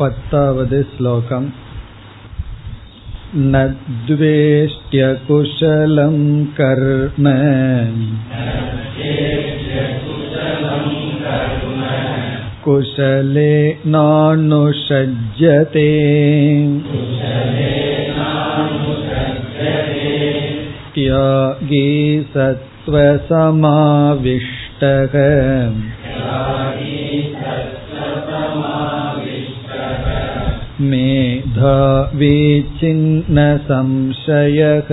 पत्तावद् श्लोकम् न द्वेष्ट्य कुशलं कर्म कुशले नानुषज्यते त्यागी सत्त्वसमाविष्टः मेधावी चिन्न संशयः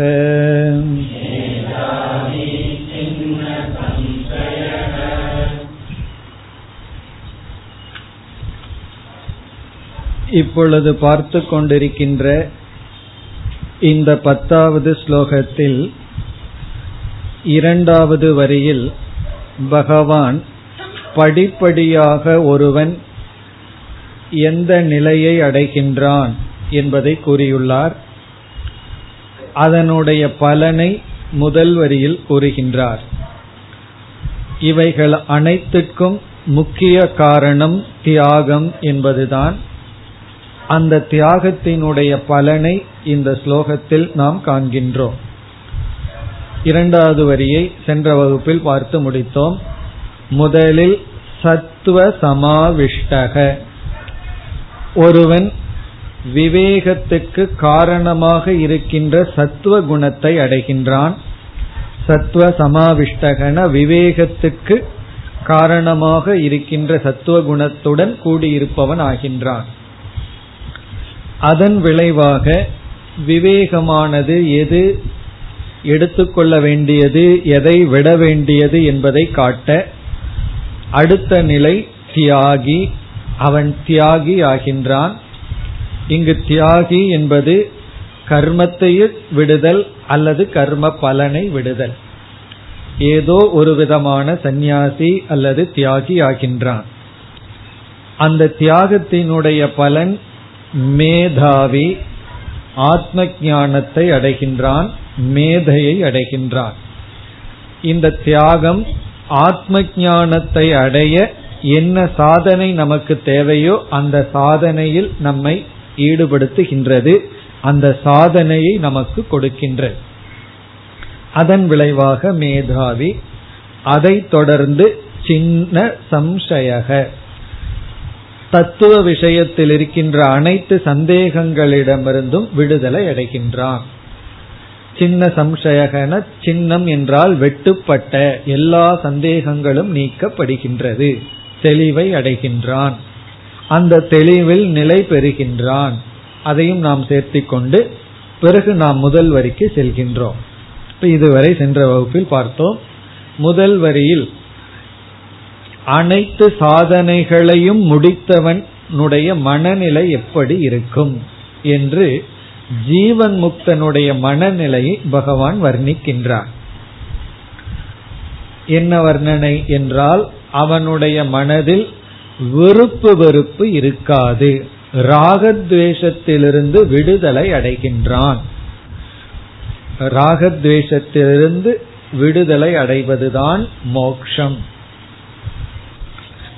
இப்பொழுது பார்த்து கொண்டிருக்கின்ற இந்த பத்தாவது ஸ்லோகத்தில் இரண்டாவது வரியில் பகவான் படிப்படியாக ஒருவன் எந்த நிலையை அடைகின்றான் என்பதை கூறியுள்ளார். அதனுடைய பலனை முதல் வரியில் கூறுகின்றார். இவைகள் அனைத்துக்கும் முக்கிய காரணம் தியாகம் என்பதுதான். அந்த தியாகத்தினுடைய பலனை இந்த ஸ்லோகத்தில் நாம் காண்கின்றோம். இரண்டாவது வரியை சென்ற வகுப்பில் பார்த்து முடித்தோம். முதலில் சத்துவ சமாவிஷ்டக. ஒருவன் விவேகத்துக்கு காரணமாக இருக்கின்ற சத்துவ குணத்தை அடைகின்றான். சத்துவ சமாவிஷ்டகன விவேகத்துக்கு காரணமாக இருக்கின்ற சத்துவ குணத்துடன் கூடியிருப்பவன் ஆகின்றான். அதன் விளைவாக விவேகமானது எது எடுத்துக்கொள்ள வேண்டியது எதை விட வேண்டியது என்பதை காட்ட அடுத்த நிலை தியாகி அவன் தியாகி ஆகின்றான். இங்கு தியாகி என்பது கர்மத்தையே விடுதல் அல்லது கர்ம பலனை விடுதல். ஏதோ ஒரு விதமான சந்நியாசி அல்லது தியாகி ஆகின்றான். அந்த தியாகத்தினுடைய பலன் மேதாவி ஆத்ம ஞானத்தை அடைகின்றான் மேதையை அடைகின்றான். இந்த தியாகம் ஆத்ம ஞானத்தை அடைய என்ன சாதனை நமக்கு தேவையோ அந்த சாதனையில் நம்மை ஈடுபடுத்துகின்றது. அந்த சாதனையை நமக்கு கொடுக்கின்றது. அதன் விளைவாக மேதாவி அதைத் தொடர்ந்து சின்ன சம்சயக. தத்துவ விஷயத்தில் இருக்கின்ற அனைத்து சந்தேகங்களிடமிருந்தும் விடுதலை அடைகின்றான். சின்ன சம்சயகன சின்னம் என்றால் வெட்டுப்பட்ட எல்லா சந்தேகங்களும் நீக்கப்படுகின்றது. தெளிவை அடைகின்றான். அந்த தெளிவில் நிலை பெறுகின்றான். அதையும் நாம் சேர்த்திக்கொண்டு பிறகு நாம் முதல் வரிக்கு செல்கின்றோம். இப்ப இதுவரை சென்ற வகுப்பில் பார்த்தோம். முதல் வரியில் அனைத்து சாதனைகளையும் முடித்தவனுடைய மனநிலை எப்படி இருக்கும் என்று ஜீவன் முக்தனுடைய மனநிலையை பகவான் வர்ணிக்கின்றார். என்ன வர்ணனை என்றால் அவனுடைய மனதில் வெறுப்பு வெறுப்பு இருக்காது. ராகத்வேஷத்திலிருந்து விடுதலை அடைகின்றான். ராகத்வேஷத்திலிருந்து விடுதலை அடைவதுதான் மோக்ஷம்.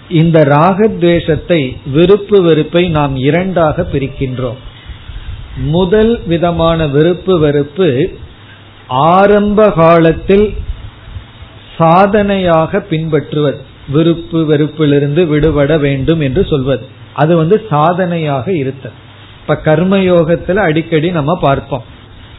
இந்த ராகத்வேஷத்தை விருப்பு வெறுப்பை நாம் இரண்டாக பிரிக்கின்றோம். முதல் விதமான விருப்பு வெறுப்பு ஆரம்ப காலத்தில் சாதனையாக பின்பற்றுவது. விருப்பு வெறுப்பிலிருந்து விடுபட வேண்டும் என்று சொல்வது. அது வந்து சாதனையாக இருத்தல். இப்ப கர்மயோகத்துல அடிக்கடி நம்ம பார்ப்போம்.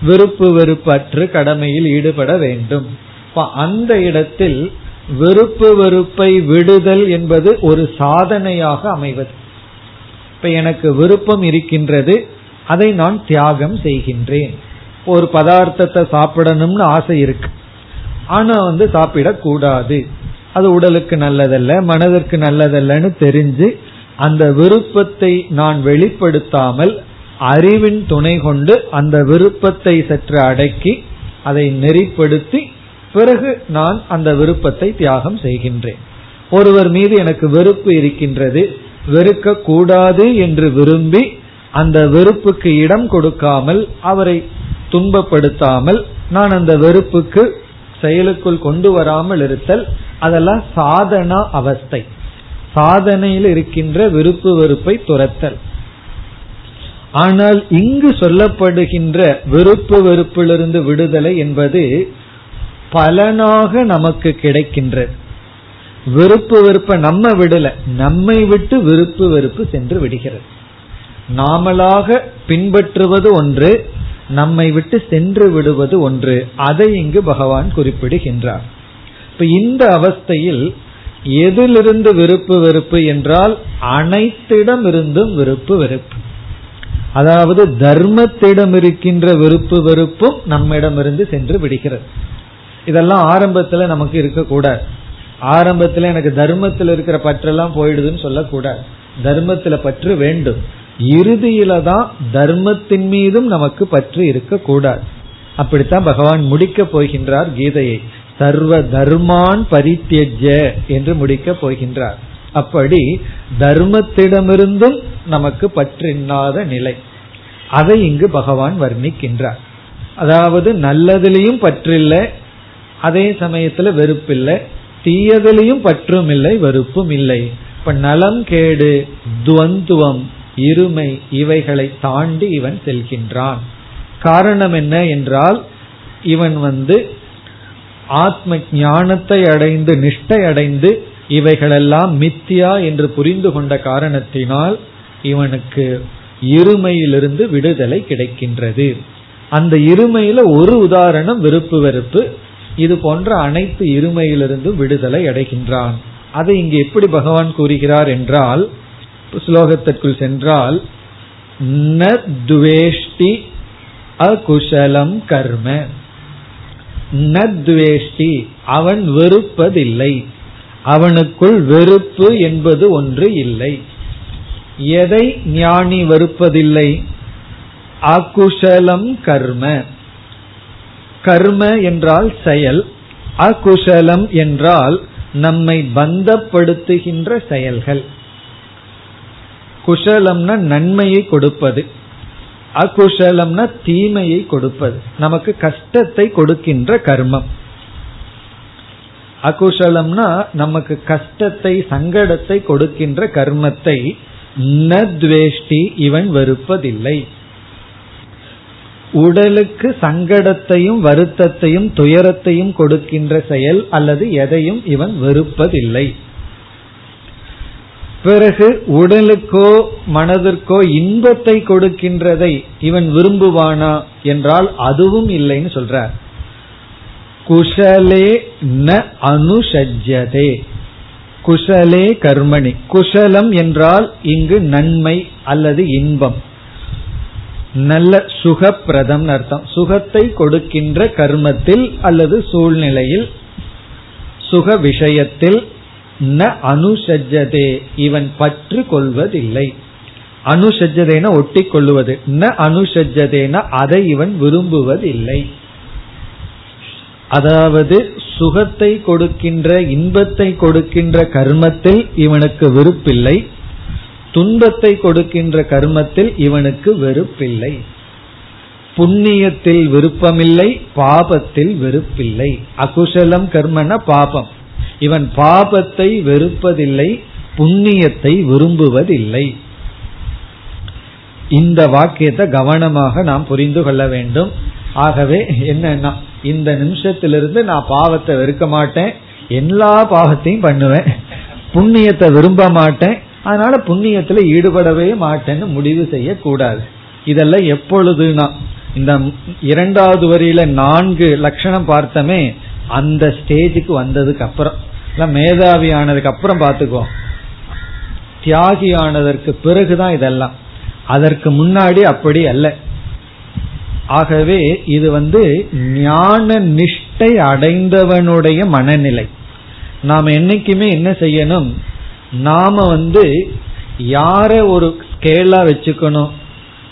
விருப்பு வெறுப்பற்று கடமையில் ஈடுபட வேண்டும். அந்த இடத்தில் விருப்பு வெறுப்பை விடுதல் என்பது ஒரு சாதனையாக அமைவது. இப்ப எனக்கு விருப்பம் இருக்கின்றது அதை நான் தியாகம் செய்கின்றேன். ஒரு பதார்த்தத்தை சாப்பிடணும்னு ஆசை இருக்கு. ஆனா வந்து சாப்பிடக்கூடாது. அது உடலுக்கு நல்லதல்ல மனதிற்கு நல்லதல்லன்னு தெரிஞ்சு அந்த விருப்பத்தை நான் வெளிப்படுத்தாமல் அறிவின் துணை கொண்டு அந்த விருப்பத்தை சற்று அடக்கி அதை நெறிப்படுத்தி பிறகு நான் அந்த விருப்பத்தை தியாகம் செய்கின்றேன். ஒருவர் மீது எனக்கு வெறுப்பு இருக்கின்றது வெறுக்க கூடாது என்று விரும்பி அந்த வெறுப்புக்கு இடம் கொடுக்காமல் அவரை துன்பப்படுத்தாமல் நான் அந்த வெறுப்புக்கு செயலுக்குள் கொண்டு வராமல் இருத்தல் அதெல்லாம் சாதனா அவஸ்தை. சாதனையில் இருக்கின்ற விருப்பு வெறுப்பை துரத்தல். ஆனால் இங்கு சொல்லப்படுகின்ற விருப்பு வெறுப்பிலிருந்து விடுதலை என்பது பலனாக நமக்கு கிடைக்கின்றது. விருப்பு வெறுப்ப நம்ம விடல நம்மை விட்டு விருப்பு வெறுப்பு சென்று விடுகிறது. நாமளாக பின்பற்றுவது ஒன்று நம்மை விட்டு சென்று விடுவது ஒன்று. அதை இங்கு பகவான் குறிப்பிடுகின்றார். இப்ப இந்த அவஸ்தையில் எதிலிருந்து விருப்பு வெறுப்பு என்றால் அனைத்திடம் இருந்தும் விருப்பு வெறுப்பு. அதாவது தர்மத்திடம் இருக்கின்ற விருப்பு வெறுப்பும் நம்மிடமிருந்து சென்று விடுகிறது. இதெல்லாம் ஆரம்பத்துல நமக்கு இருக்கக்கூடாது. ஆரம்பத்துல எனக்கு தர்மத்தில் இருக்கிற பற்றெல்லாம் போயிடுதுன்னு சொல்லக்கூடாது. தர்மத்துல பற்று வேண்டும். இறுதியில தான் தர்மத்தின் மீதும் நமக்கு பற்று இருக்கக்கூடாது அப்படித்தான் பகவான் முடிக்க போகின்றார் கீதையை. சர்வ தர்மான் பரித்தியஜ என்று முடிக்க போகின்றார். அப்படி தர்மத்திடமிருந்தும் நமக்கு பற்றில்லாத நிலை. அதை இங்கு பகவான் வர்ணிக்கின்றார். அதாவது நல்லதிலையும் பற்றில்லை அதே சமயத்துல வெறுப்பில்லை தீயதிலையும் பற்றும் இல்லை வெறுப்பும் இல்லை. இப்ப நலம் கேடு துவந்துவம் இருமை இவைகளை தாண்டி இவன் செல்கின்றான். காரணம் என்ன என்றால் இவன் வந்து ஆத்ம ஞானத்தை அடைந்து நிஷ்டை அடைந்து இவைகளெல்லாம் மித்தியா என்று புரிந்து கொண்ட காரணத்தினால் இவனுக்கு இருமையிலிருந்து விடுதலை கிடைக்கின்றது. அந்த இருமையில ஒரு உதாரணம் விருப்பு வெறுப்பு இது போன்ற அனைத்து இருமையிலிருந்து விடுதலை அடைகின்றான். அதை இங்கு எப்படி பகவான் கூறுகிறார் என்றால் ஸ்லோகத்திற்குள் சென்றால் ந துவேஷ்டி அகுஷலம் கர்ம. நத்வேஷ்டி அவன் வெறுப்பதில்லை. அவனுக்குள் வெறுப்பு என்பது ஒன்று இல்லை. எதை ஞானி வெறுப்பதில்லை? அகுஷலம் கர்ம. கர்ம என்றால் செயல் அகுஷலம் என்றால் நம்மை பந்தப்படுத்துகின்ற செயல்கள். குஷலம்னா நன்மையை கொடுப்பது. அகுஷலம்னா தீமையை கொடுப்பது. நமக்கு கஷ்டத்தை கொடுக்கின்ற கர்மம். அகுஷலம்னா நமக்கு கஷ்டத்தை சங்கடத்தை கொடுக்கின்ற கர்மத்தை நத்வேஷ்டி இவன் வெறுப்பதில்லை. உடலுக்கு சங்கடத்தையும் வருத்தத்தையும் துயரத்தையும் கொடுக்கின்ற செயல் அல்லது எதையும் இவன் வெறுப்பதில்லை. பிறகு உடலுக்கோ மனதிற்கோ இன்பத்தை கொடுக்கின்றதை இவன் விரும்புவானா என்றால் அதுவும் இல்லைன்னு சொல்றார். குஷலே ந அனுஷஜதே குஷலே கர்மணி. குஷலம் என்றால் இங்கு நன்மை அல்லது இன்பம். நல்ல சுகப்பிரதம் அர்த்தம். சுகத்தை கொடுக்கின்ற கர்மத்தில் அல்லது சூழ்நிலையில் சுக விஷயத்தில் ந அனுசஜதே. இவன் பற்று கொள்வதில்லை அனுசஜதேன ஒட்டி கொள்ளுவது ந அனுசஜதேன அதை இவன் விரும்புவதில்லை. அதாவது சுகத்தை கொடுக்கின்ற இன்பத்தை கொடுக்கின்ற கர்மத்தில் இவனுக்கு வெறுப்பில்லை. துன்பத்தை கொடுக்கின்ற கர்மத்தில் இவனுக்கு வெறுப்பில்லை. புண்ணியத்தில் விருப்பமில்லை பாபத்தில் வெறுப்பில்லை. அகுசலம் கர்மன பாபம். இவன் பாபத்தை வெறுப்பதில்லை புண்ணியத்தை விரும்புவதில்லை. இந்த வாக்கியத்தை கவனமாக நாம் புரிந்து கொள்ள வேண்டும். ஆகவே என்னன்னா இந்த நிமிஷத்திலிருந்து நான் பாவத்தை வெறுக்க மாட்டேன். எல்லா பாவத்தையும் பண்ணுவேன். புண்ணியத்தை விரும்ப மாட்டேன். அதனால புண்ணியத்துல ஈடுபடவே மாட்டேன்னு முடிவு செய்யக்கூடாது. இதெல்லாம் எப்பொழுதுனா இந்த இரண்டாவது வரியில நான்கு லட்சணம் பார்த்தமே அந்த ஸ்டேஜுக்கு வந்ததுக்கு அப்புறம் மேதாவி ஆனதுக்கு அப்புறம் பார்த்துக்கோ. தியாகி ஆனதற்கு பிறகுதான் இதெல்லாம். அதற்கு முன்னாடி அப்படி அல்ல. ஆகவே இது வந்து ஞான நிஷ்டை அடைந்தவனுடைய மனநிலை. நாம் என்னைக்குமே என்ன செய்யணும்? நாம வந்து யார ஒரு ஸ்கேலா வச்சுக்கணும்?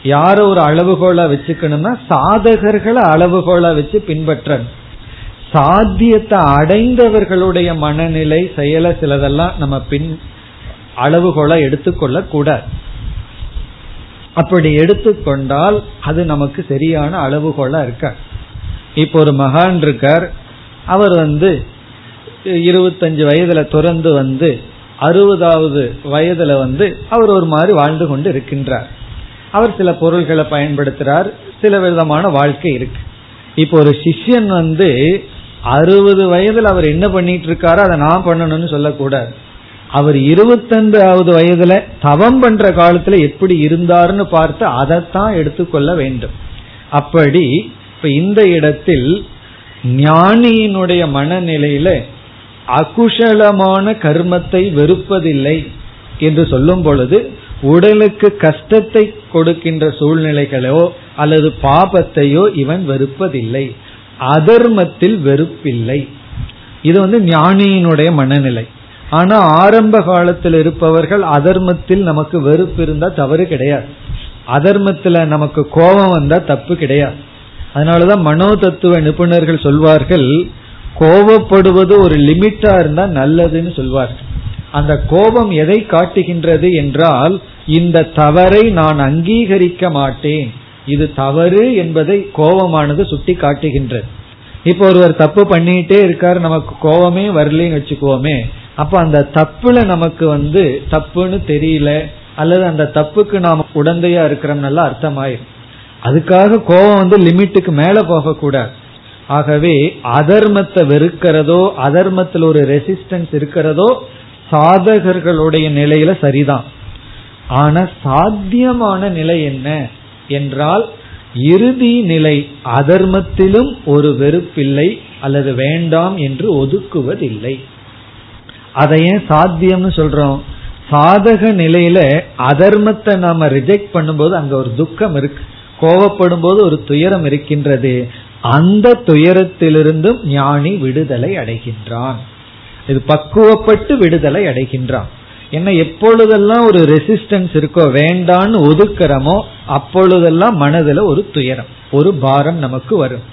யார ஒரு அளவுகோலா வச்சுக்கணும்னா சாதகர்களை அளவுகோலா வச்சு பின்பற்றணும். சாத்தியத்தை அடைந்தவர்களுடைய மனநிலை செயல சிலதெல்லாம் நம்ம பின் அளவுகோல எடுத்துக்கொள்ள கூடாது அப்படி எடுத்துக்கொண்டால் அது நமக்கு சரியான அளவுகோலா இருக்க இப்போ ஒரு மகான் இருக்கார். அவர் வந்து இருபத்தஞ்சு வயதுல துறந்து வந்து அறுபதாவது வயதுல வந்து அவர் ஒரு மாதிரி வாழ்ந்து கொண்டு இருக்கின்றார். அவர் சில பொருள்களை பயன்படுத்துறார். சில விதமான வாழ்க்கை இருக்கு. இப்போ ஒரு சிஷ்யன் வந்து அறுபது வயதுல அவர் என்ன பண்ணிட்டு இருக்காரோ அதை நான் பண்ணணும்னு சொல்லக்கூடாது. அவர் இருபத்தஞ்சாவது வயதுல தவம் பண்ற காலத்துல எப்படி இருந்தாருன்னு பார்த்து அதைத்தான் எடுத்துக்கொள்ள வேண்டும். அப்படி இப்ப இந்த இடத்தில் ஞானியினுடைய மனநிலையில அகுஷலமான கர்மத்தை வெறுப்பதில்லை என்று சொல்லும் பொழுது உடலுக்கு கஷ்டத்தை கொடுக்கின்ற சூழ்நிலைகளோ அல்லது பாபத்தையோ இவன் வெறுப்பதில்லை. அதர்மத்தில் வெறுப்பில்லை. இது வந்து ஞானியினுடைய மனநிலை. ஆனா ஆரம்ப காலத்தில் இருப்பவர்கள் அதர்மத்தில் நமக்கு வெறுப்பு இருந்தா தவறு கிடையாது. அதர்மத்துல நமக்கு கோபம் வந்தா தப்பு கிடையாது. அதனாலதான் மனோ தத்துவ நிபுணர்கள் சொல்வார்கள் கோபப்படுவது ஒரு லிமிட்டா இருந்தா நல்லதுன்னு சொல்வார்கள். அந்த கோபம் எதை காட்டுகின்றது என்றால் இந்த தவறை நான் அங்கீகரிக்க மாட்டேன். இது தவறு என்பதை கோபமானது சுட்டி காட்டுகின்றது. இப்போ ஒருவர் தப்பு பண்ணிட்டே இருக்காரு நமக்கு கோபமே வரலன்னு வச்சுக்கோமே. அப்ப அந்த தப்புல நமக்கு வந்து தப்புன்னு தெரியல அல்லது அந்த தப்புக்கு நாம உடந்தையா இருக்கிறோம்னால அர்த்தமாயிரும். அதுக்காக கோபம் வந்து லிமிட்டுக்கு மேல போகக்கூடாது. ஆகவே அதர்மத்தை வெறுக்கிறதோ அதர்மத்தில் ஒரு ரெசிஸ்டன்ஸ் இருக்கிறதோ சாதகர்களுடைய நிலையில சரிதான். ஆனா சாத்தியமான நிலை என்ன? என்றால் இறுதி நிலை அதர்மத்திலும் ஒரு வெறுப்பில்லை அல்லது வேண்டாம் என்று ஒதுக்குவதில்லை. அதை ஏன் சாத்தியம்னு சொல்றோம்? சாதக நிலையில அதர்மத்தை நாம ரிஜெக்ட் பண்ணும்போது அங்க ஒரு துக்கம் இருக்கு. கோவப்படும் போது ஒரு துயரம் இருக்கின்றது. அந்த துயரத்திலிருந்தும் ஞானி விடுதலை அடைகின்றான். இது பக்குவப்பட்டு விடுதலை அடைகின்றான். என்ன எப்பொழுதெல்லாம் ஒரு ரெசிஸ்டன்ஸ் இருக்கோ வேண்டான்னு ஒதுக்கிறோமோ அப்பொழுதெல்லாம் மனதுல ஒரு துயரம் ஒரு பாரம் நமக்கு வரும்.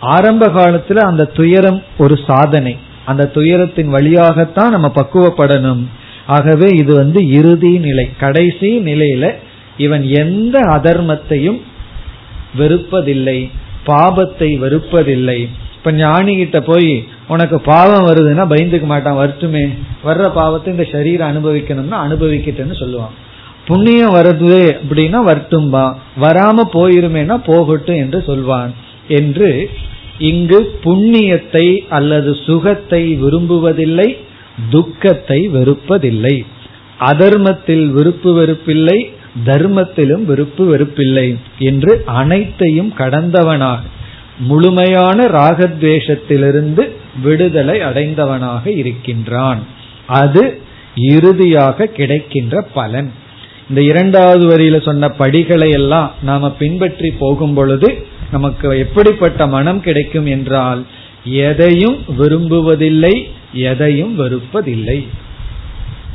ஆரம்ப காலத்துல அந்த துயரம் ஒரு சாதனை. அந்த துயரத்தின் வழியாகத்தான் நம்ம பக்குவப்படணும். ஆகவே இது வந்து இறுதி நிலை கடைசி நிலையில இவன் எந்த அதர்மத்தையும் வெறுப்பதில்லை பாபத்தை வெறுப்பதில்லை. இப்ப ஞானி கிட்ட போய் உனக்கு பாவம் வருதுன்னா பயந்துக்க மாட்டான் வருத்துமே. வர்ற பாவத்தை இந்த சரீரம் அனுபவிக்கணும்னா அனுபவிக்கிட்டேன்னு சொல்லுவான். புண்ணியம் வருது அப்படின்னா வருத்தும்பா. வராம போயிருமேனா போகட்டும் என்று சொல்வான். என்று இங்கு புண்ணியத்தை அல்லது சுகத்தை விரும்புவதில்லை துக்கத்தை வெறுப்பதில்லை. அதர்மத்தில் விருப்பு வெறுப்பில்லை தர்மத்திலும் விருப்பு வெறுப்பில்லை என்று அனைத்தையும் கடந்தவனாக முழுமையான ராகத்வேஷத்திலிருந்து விடுதலை அடைந்தவனாக இருக்கின்றான். அது இறுதியாக கிடைக்கின்ற பலன். இந்த இரண்டாவது வரியில சொன்ன படிகளை எல்லாம் நாம பின்பற்றி போகும் பொழுது நமக்கு எப்படிப்பட்ட மனம் கிடைக்கும் என்றால் எதையும் விரும்புவதில்லை எதையும் வெறுப்பதில்லை.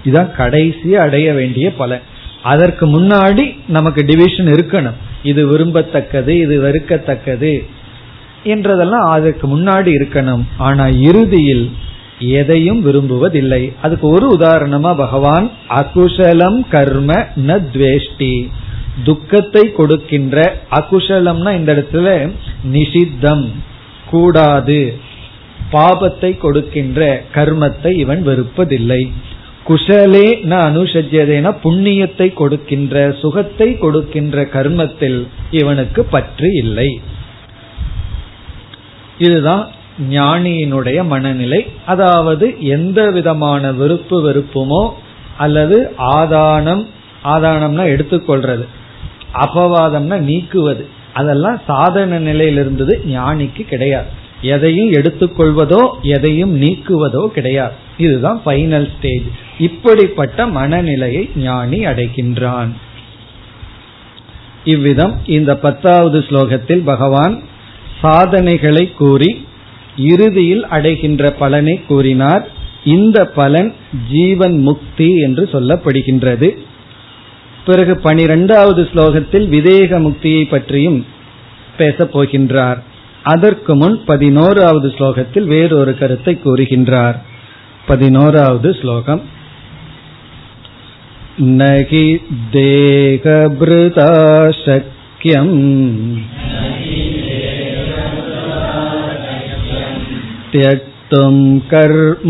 இதுதான் கடைசி அடைய வேண்டிய பலன். அதற்கு முன்னாடி நமக்கு டிவிஷன் இருக்கணும். இது விரும்பத்தக்கது இது வெறுக்கத்தக்கது. என்றதெல்லாம் அதற்கு முன்னாடி இருக்கணும். ஆனா இறுதியில் எதையும் விரும்புவதில்லை. அதுக்கு ஒரு உதாரணமா பகவான் அகுஷலம் கர்ம ந துவேஷ்டி. துக்கத்தை கொடுக்கின்ற அகுஷலம்னா இந்த இடத்துல நிஷித்தம் கூடாது. பாபத்தை கொடுக்கின்ற கர்மத்தை இவன் வெறுப்பதில்லை. குஷலே ந அனுஷஜ்யதேன புண்ணியத்தை கொடுக்கின்ற சுகத்தை கொடுக்கின்ற கர்மத்தில் இவனுக்கு பற்று இல்லை. இதுதான் ஞானியினுடைய மனநிலை. அதாவது எந்த விதமான விருப்பு வெறுப்புமோ அல்லது ஆதானம் ஆதானம்னா எடுத்துக்கொள்றது. அபவாதம்னா நீக்குவது. அதெல்லாம் சாதன நிலையில் இருந்தது ஞானிக்கு கிடையாது. எதையும் எடுத்துக்கொள்வதோ எதையும் நீக்குவதோ கிடையாது. இதுதான் ஃபைனல் ஸ்டேஜ் இப்படிப்பட்ட மனநிலையை ஞானி அடைகின்றான். இவ்விதம் இந்த பத்தாவது ஸ்லோகத்தில் பகவான் சாதனைகளை கூறி இறுதியில் அடைகின்ற பலனை கூறினார். இந்த பலன் ஜீவன் முக்தி என்று சொல்லப்படுகின்றது. பிறகு பனிரெண்டாவது ஸ்லோகத்தில் விதேக முக்தியை பற்றியும் பேசப் போகின்றார். அதற்கு முன் பதினோராவது ஸ்லோகத்தில் வேறொரு கருத்தை கூறுகின்றார். பதினோராவது ஸ்லோகம். நகி தேகபிருதா சக்கியம் त्यक्तुं कर्माण्यशेषतः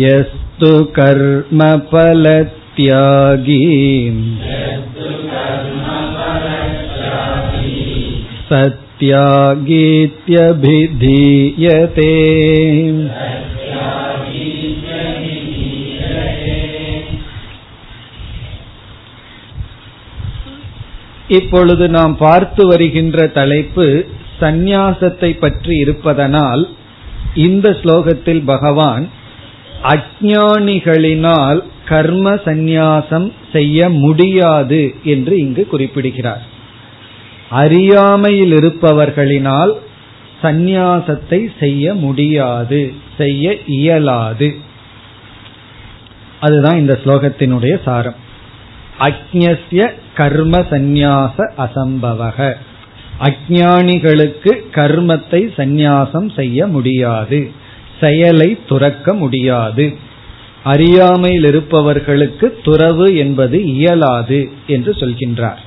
यस्तु कर्मफलत्यागी सत्यागीत्यभिधीयते இப்பொழுது நாம் பார்த்து வருகின்ற தலைப்பு சந்நியாசத்தை பற்றி இருப்பதனால் இந்த ஸ்லோகத்தில் பகவான் அஜானிகளினால் கர்ம சந்நியாசம் செய்ய முடியாது என்று இங்கு குறிப்பிடுகிறார். அறியாமையில் இருப்பவர்களினால் சந்நியாசத்தை செய்ய முடியாது செய்ய இயலாது. அதுதான் இந்த ஸ்லோகத்தினுடைய சாரம். அக்ஞஸ்ய கர்ம சந்நியாச அசம்பவக. அஜானிகளுக்கு கர்மத்தை சந்நியாசம் செய்ய முடியாது. செயலை துறக்க முடியாது. அறியாமையில் இருப்பவர்களுக்கு துறவு என்பது இயலாது என்று சொல்கின்றார்.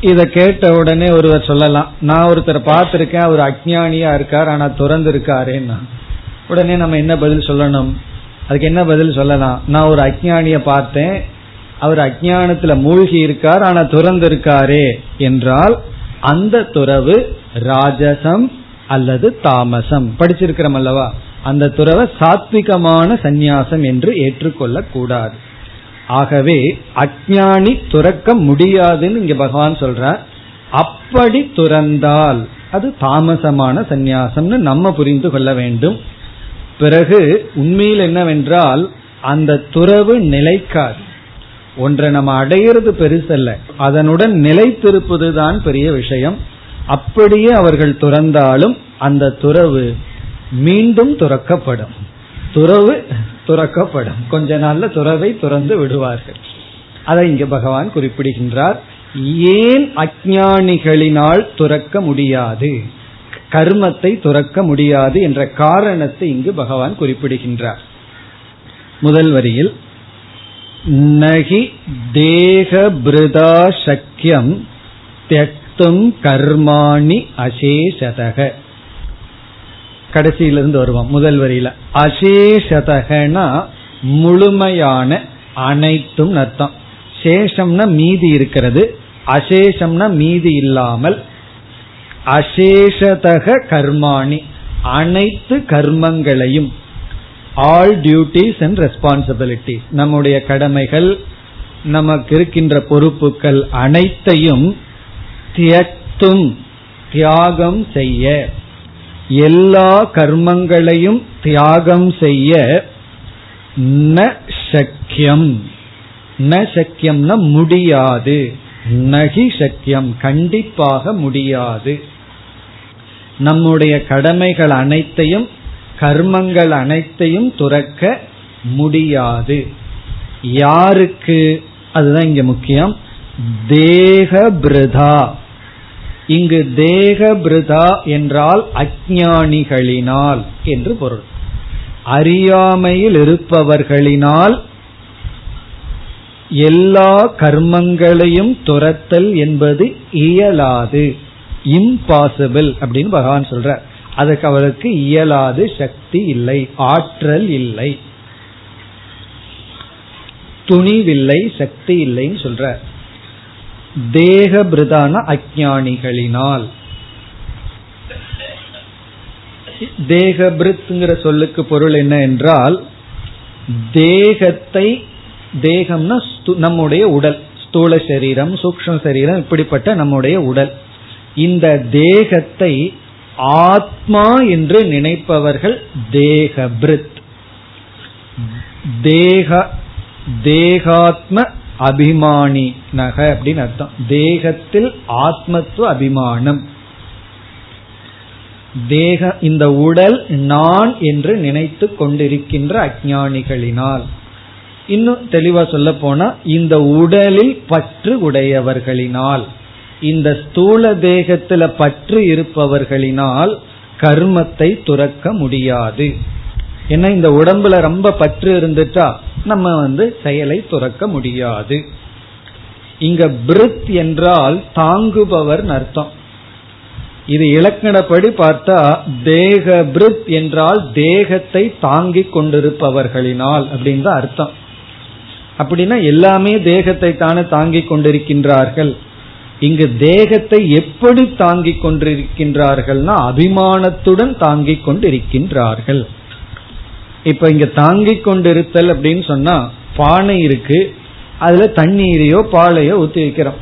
இதை கேட்ட உடனே ஒருவர் சொல்லலாம் நான் ஒருத்தர் பார்த்திருக்கேன் அவர் அஜானியா இருக்கார் ஆனா துறந்திருக்காருன்னா. உடனே நம்ம என்ன பதில் சொல்லணும்? அதுக்கு என்ன பதில் சொல்லலாம்? நான் ஒரு அஜானிய பார்த்தேன் அவர் அஜானத்துல மூழ்கி இருக்கார் ஆனா துறந்திருக்காரே என்றால் அந்த துறவு ராஜசம் அல்லது தாமசம். படிச்சிருக்கிறோம் அல்லவா? அந்த துறவை சாத்விகமான சந்நியாசம் என்று ஏற்றுக்கொள்ள கூடாது ஆகவே அஜானி துறக்க முடியாதுன்னு இங்க பகவான் சொல்றார். அப்படி துறந்தால் அது தாமசமான சந்நியாசம்னு நம்ம புரிந்து கொள்ள வேண்டும். பிறகு உண்மையில் என்னவென்றால் அந்த துறவு நிலைக்காது. ஒன்றை நம்ம அடையிறது பெருசல்ல. அதனுடன் நிலைத்திருப்பது தான் பெரிய விஷயம். அப்படியே அவர்கள் துறந்தாலும் அந்த துறவு மீண்டும் துறக்கப்படும். துறவு துறக்கப்படும். கொஞ்ச நாள்ல துறவை துறந்து விடுவார்கள். அதை இங்கு பகவான் குறிப்பிடுகின்றார். ஏன் அஜானிகளினால் துறக்க முடியாது? கர்மத்தை துறக்க முடியாது என்ற காரணத்தை இங்கு பகவான் குறிப்பிடுகின்றார். முதல் வரியில் நகி தேகபிருதா சக்கியம் தியக்தும் கர்மாணி அசேஷதக. கடைசியிலிருந்து வருவோம் முதல் வரியில. அசேஷதகனா முழுமையான அனைத்தும் அர்த்தம். சேஷம்னா மீதி இருக்கிறது அசேஷம்னா மீதி இல்லாமல். அசேஷதக கர்மாணி அனைத்து கர்மங்களையும் ஆல் டியூட்டிஸ் அண்ட் ரெஸ்பான்சிபிலிட்டிஸ் நம்முடைய கடமைகள் நமக்கு இருக்கின்ற பொறுப்புகள் அனைத்தையும் தியக்தும் தியாகம் செய்ய. எல்லா கர்மங்களையும் தியாகம் செய்ய. ந சக்கியம். ந சக்கியம்னா முடியாது. நகி சக்கியம் கண்டிப்பாக முடியாது. நம்முடைய கடமைகள் அனைத்தையும் கர்மங்கள் அனைத்தையும் துறக்க முடியாது. யாருக்கு? அதுதான் இங்க முக்கியம். தேக பிரதா இங்கு தேக பிரதா என்றால் அஜானிகளினால் என்று பொருள். அறியாமையில் இருப்பவர்களினால் எல்லா கர்மங்களையும் துரத்தல் என்பது இயலாது. இம்பாசிபிள் அப்படின்னு பகவான் சொல்றார். அதுக்கு அவளுக்கு இயலாது சக்தி இல்லை ஆற்றல் இல்லை. துணிவில்லை சக்தி இல்லைன்னு சொல்ற தேக பிரதான அஜானிகளினால் தேகபிருத்துங்கிற சொல்லுக்கு பொருள் என்ன என்றால் தேகத்தை தேகம்னா நம்முடைய உடல். ஸ்தூல சரீரம் சூக்ம சரீரம் இப்படிப்பட்ட நம்முடைய உடல். இந்த தேகத்தை ஆத்மா என்று நினைப்பவர்கள் தேக பிரித் தேக தேகாத்ம அபிமானி நக அப்படின்னு அர்த்தம். தேகத்தில் ஆத்மத்துவ அபிமானம். தேக இந்த உடல் நான் என்று நினைத்து கொண்டிருக்கின்ற அஜானிகளினால் இன்னும் தெளிவா சொல்ல போனா இந்த உடலில் பற்று உடையவர்களினால். இந்த ஸ்தூல தேகத்துல பற்று இருப்பவர்களினால் கர்மத்தை துறக்க முடியாது. ஏன்னா இந்த உடம்புல ரொம்ப பற்று இருந்துட்டா நம்ம வந்து செயலை துறக்க முடியாது. இங்க பிரித் என்றால் தாங்குபவர் அர்த்தம். இது இலக்கணப்படி பார்த்தா தேக பிரித் என்றால் தேகத்தை தாங்கிக் கொண்டிருப்பவர்களினால் அப்படின்னு தான் அர்த்தம். அப்படின்னா எல்லாமே தேகத்தை தானே தாங்கிக் கொண்டிருக்கின்றார்கள். இங்கு தேகத்தை எப்படி தாங்கிக் கொண்டிருக்கின்றார்கள்னா அபிமானத்துடன் தாங்கிக் கொண்டிருக்கின்றார்கள். இப்ப இங்க தாங்கிக் கொண்டிருத்தல் அப்படின்னு சொன்னா பானை இருக்கு அதுல தண்ணீரையோ பாலையோ ஊத்தி வைக்கிறோம்.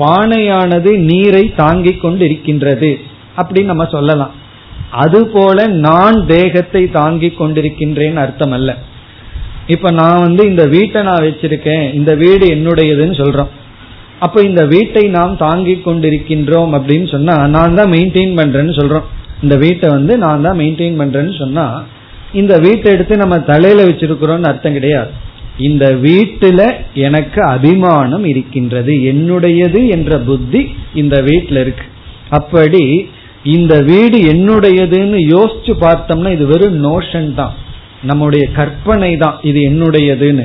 பானையானது நீரை தாங்கிக் கொண்டு இருக்கின்றது அப்படின்னு நம்ம சொல்லலாம். அதுபோல நான் தேகத்தை தாங்கிக் கொண்டிருக்கின்றேன் அர்த்தம் அல்ல இப்ப நான் வந்து இந்த வீட்டை நான் வச்சிருக்கேன் இந்த வீடு என்னுடையதுன்னு சொல்றோம். அப்ப இந்த வீட்டை நாம் தாங்கிக் கொண்டிருக்கின்றோம் அப்படின்னு சொன்னா நான் தான் மெயின்டைன் பண்றேன்னு சொல்றோம். இந்த வீட்டை வந்து நான் தான் மெயின்டைன் பண்றேன்னு சொன்னா இந்த வீட்டை எடுத்து நம்ம தலையில வச்சிருக்கிறோம்னு அர்த்தம் கிடையாது. இந்த வீட்டுல எனக்கு அபிமானம் இருக்கின்றது என்னுடையது என்ற புத்தி இந்த வீட்டில் இருக்கு. அப்படி இந்த வீடு என்னுடையதுன்னு யோசிச்சு பார்த்தோம்னா இது வெறும் நோஷன் தான். நம்முடைய கற்பனை தான் இது என்னுடையதுன்னு.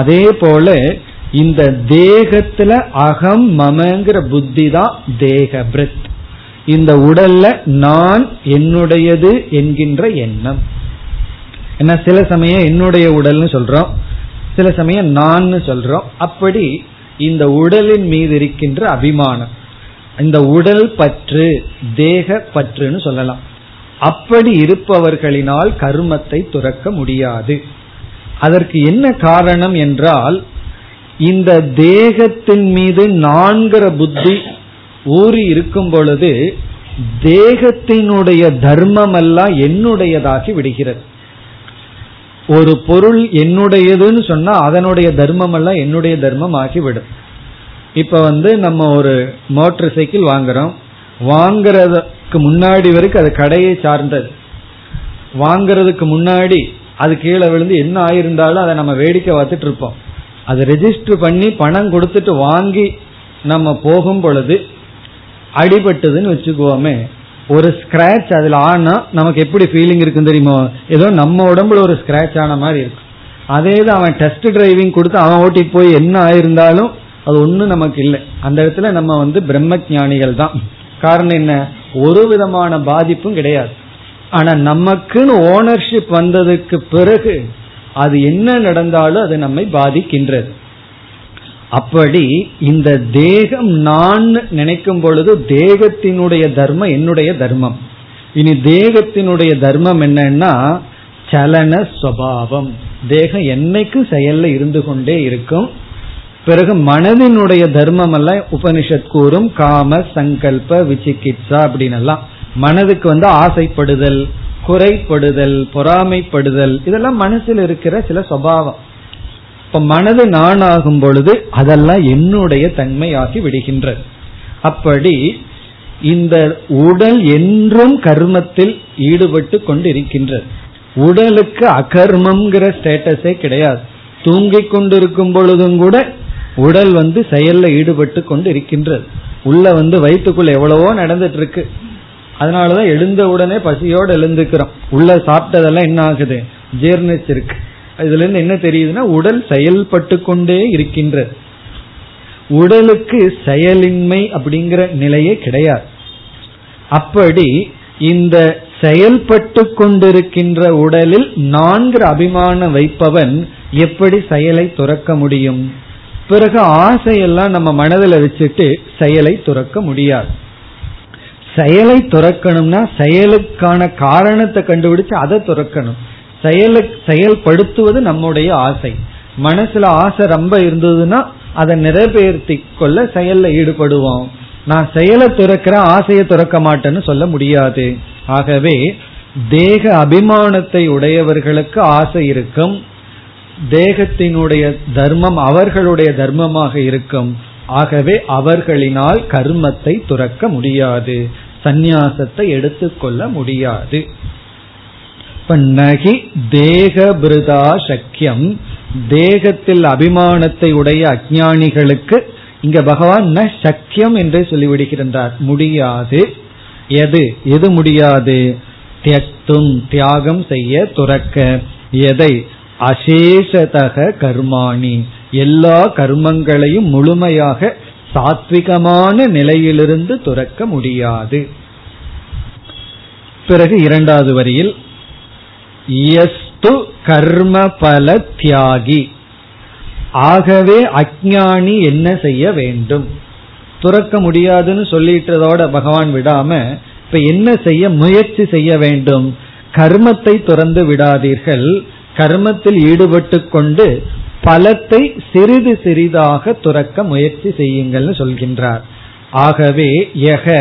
அதே போல இந்த தேகத்துல அகம் மமங்கிற புத்தி தான் தேக பிரித். இந்த உடல்ல நான் என்னுடையது என்கின்ற எண்ணம். என்ன சில சமயம் என்னுடைய உடல்னு சொல்றோம். சில சமயம் நான் சொல்றோம். அப்படி இந்த உடலின் மீது இருக்கின்ற அபிமானம். இந்த உடல் பற்று தேக பற்றுன்னு சொல்லலாம். அப்படி இருப்பவர்களினால் கருமத்தை துறக்க முடியாது. அதற்கு என்ன காரணம் என்றால் இந்த தேகத்தின் மீது நான்கிற புத்தி ஊறி இருக்கும் பொழுது தேகத்தினுடைய தர்மம் எல்லாம் என்னுடையதாகி விடுகிறது. ஒரு பொருள் என்னுடையதுன்னு சொன்னா அதனுடைய தர்மம் எல்லாம் என்னுடைய தர்மம் ஆகிவிடும் இப்ப வந்து நம்ம ஒரு மோட்டர் சைக்கிள் வாங்குறோம். வாங்குறதுக்கு முன்னாடி வரைக்கும் அது கடையை சார்ந்தது. வாங்குறதுக்கு முன்னாடி அது கீழே விழுந்து என்ன ஆயிருந்தாலும் அதை நம்ம வேடிக்கை பார்த்துட்டு இருப்போம். அதை ரெஜிஸ்டர் பண்ணி பணம் கொடுத்துட்டு வாங்கி நம்ம போகும் பொழுது அடிபட்டதுன்னு வச்சுக்குவோமே ஒரு ஸ்கிராச் அதுல ஆனா நமக்கு எப்படி ஃபீலிங் இருக்கும் தெரியுமோ? ஏதோ நம்ம உடம்புல ஒரு ஸ்கிராச் ஆன மாதிரி இருக்கும். அதே தான் அவன் டெஸ்ட் டிரைவிங் கொடுத்து அவன் ஓட்டிட்டு போய் என்ன ஆயிருந்தாலும் அது ஒன்றும் நமக்கு இல்லை. அந்த இடத்துல நம்ம வந்து பிரம்ம ஞானிகள் தான். காரணம் என்ன? ஒரு விதமான பாதிப்பும் கிடையாது. ஆனா நமக்குன்னு ஓனர்ஷிப் வந்ததுக்கு பிறகு அது என்ன நடந்தாலும் அது நம்மை பாதிக்கின்றது. அப்படி இந்த தேகம் நான் நினைக்கும் பொழுது தேகத்தினுடைய தர்மம் என்னுடைய தர்மம். இனி தேகத்தினுடைய தர்மம் என்னன்னா சலன சுவாவம். தேகம் என்னைக்கும் செயல்ல இருந்து கொண்டே இருக்கும். பிறகு மனதினுடைய தர்மம் எல்லாம் உபனிஷத் கூறும் காம சங்கல்ப விசிகித்சா அப்படின்னு எல்லாம் மனதுக்கு வந்து ஆசைப்படுதல். குறைப்படுதல் பொறாமைப்படுதல் இதெல்லாம் மனசில் இருக்கிற சில சுவாவம் இப்ப மனது நான் ஆகும் பொழுது அதெல்லாம் என்னுடைய தன்மையாகி விடுகின்றது. அப்படி இந்த உடல் என்றும் கர்மத்தில் ஈடுபட்டு கொண்டிருக்கின்றது. உடலுக்கு அகர்மம்ங்கிற ஸ்டேட்டஸே கிடையாது. தூங்கிக் கொண்டிருக்கும் பொழுதும் கூட உடல் வந்து செயல்ல ஈடுபட்டு கொண்டு இருக்கின்றது உள்ள வந்து வயிற்றுக்குள்ள எவ்வளவோ நடந்துட்டு இருக்கு. அதனாலதான் எழுந்த உடனே பசியோடு எழுந்துக்கிறோம். உள்ள சாப்பிட்டதெல்லாம் என்ன ஆகுது? ஜீர்ணிச்சிருக்கு இதுல இருந்து என்ன தெரியுதுன்னா உடல் செயல்பட்டு கொண்டே இருக்கின்றது உடலுக்கு செயலின்மை அப்படிங்கிற நிலையே கிடையாது. அப்படி இந்த செயல்பட்டு கொண்டிருக்கின்ற உடலில் நான்கு அபிமானம் வைப்பவன் எப்படி செயலை துறக்க முடியும்? பிறகு ஆசையெல்லாம் நம்ம மனதில் வச்சுட்டு செயலை துறக்க முடியாது. செயலை துறக்கணும்னா செயலுக்கான காரணத்தை கண்டுபிடிச்சு அதை துறக்கணும். செயலு செயல்படுத்துவது நம்முடைய ஆசை. மனசுல ஆசை ரொம்ப இருந்ததுன்னா அதை நிறைவேற்றி கொள்ள செயல்ல ஈடுபடுவோம். நான் செயலை துறக்கிற ஆசையை துறக்க மாட்டேன்னு சொல்ல முடியாது. ஆகவே தேக அபிமானத்தை உடையவர்களுக்கு ஆசை இருக்கும். தேகத்தினுடைய தர்மம் அவர்களுடைய தர்மமாக இருக்கும். ஆகவே அவர்களினால் கர்மத்தை துறக்க முடியாது. சந்நியாசத்தை எடுத்துக்கொள்ள முடியாது. தேகபிருதா நகி சக்கியம். தேகத்தில் அபிமானத்தை உடைய அஜானிகளுக்கு இங்க பகவான் ந சக்கியம் என்றே சொல்லிவிடுகின்றார். முடியாது. எது? எது முடியாது? தியக்தும் தியாகம் செய்ய துறக்க. எதை? அசேஷதக கர்மாணி. எல்லா கர்மங்களையும் முழுமையாக சாத்விகமான நிலையிலிருந்து துறக்க முடியாது. பிறகு இரண்டாவது வரியில் எஸ்து கர்ம பல தியாகி. ஆகவே அஜானி என்ன செய்ய வேண்டும்? துறக்க முடியாதுன்னு சொல்லிட்டதோட பகவான் விடாம இப்ப என்ன செய்ய முயற்சி செய்ய வேண்டும்? கர்மத்தை துறந்து விடாதீர்கள். கர்மத்தில் ஈடுபட்டு கொண்டு பலத்தை சிறிது சிறிதாக துறக்க முயற்சி செய்யுங்கள்னு சொல்கின்றார். ஆகவே எக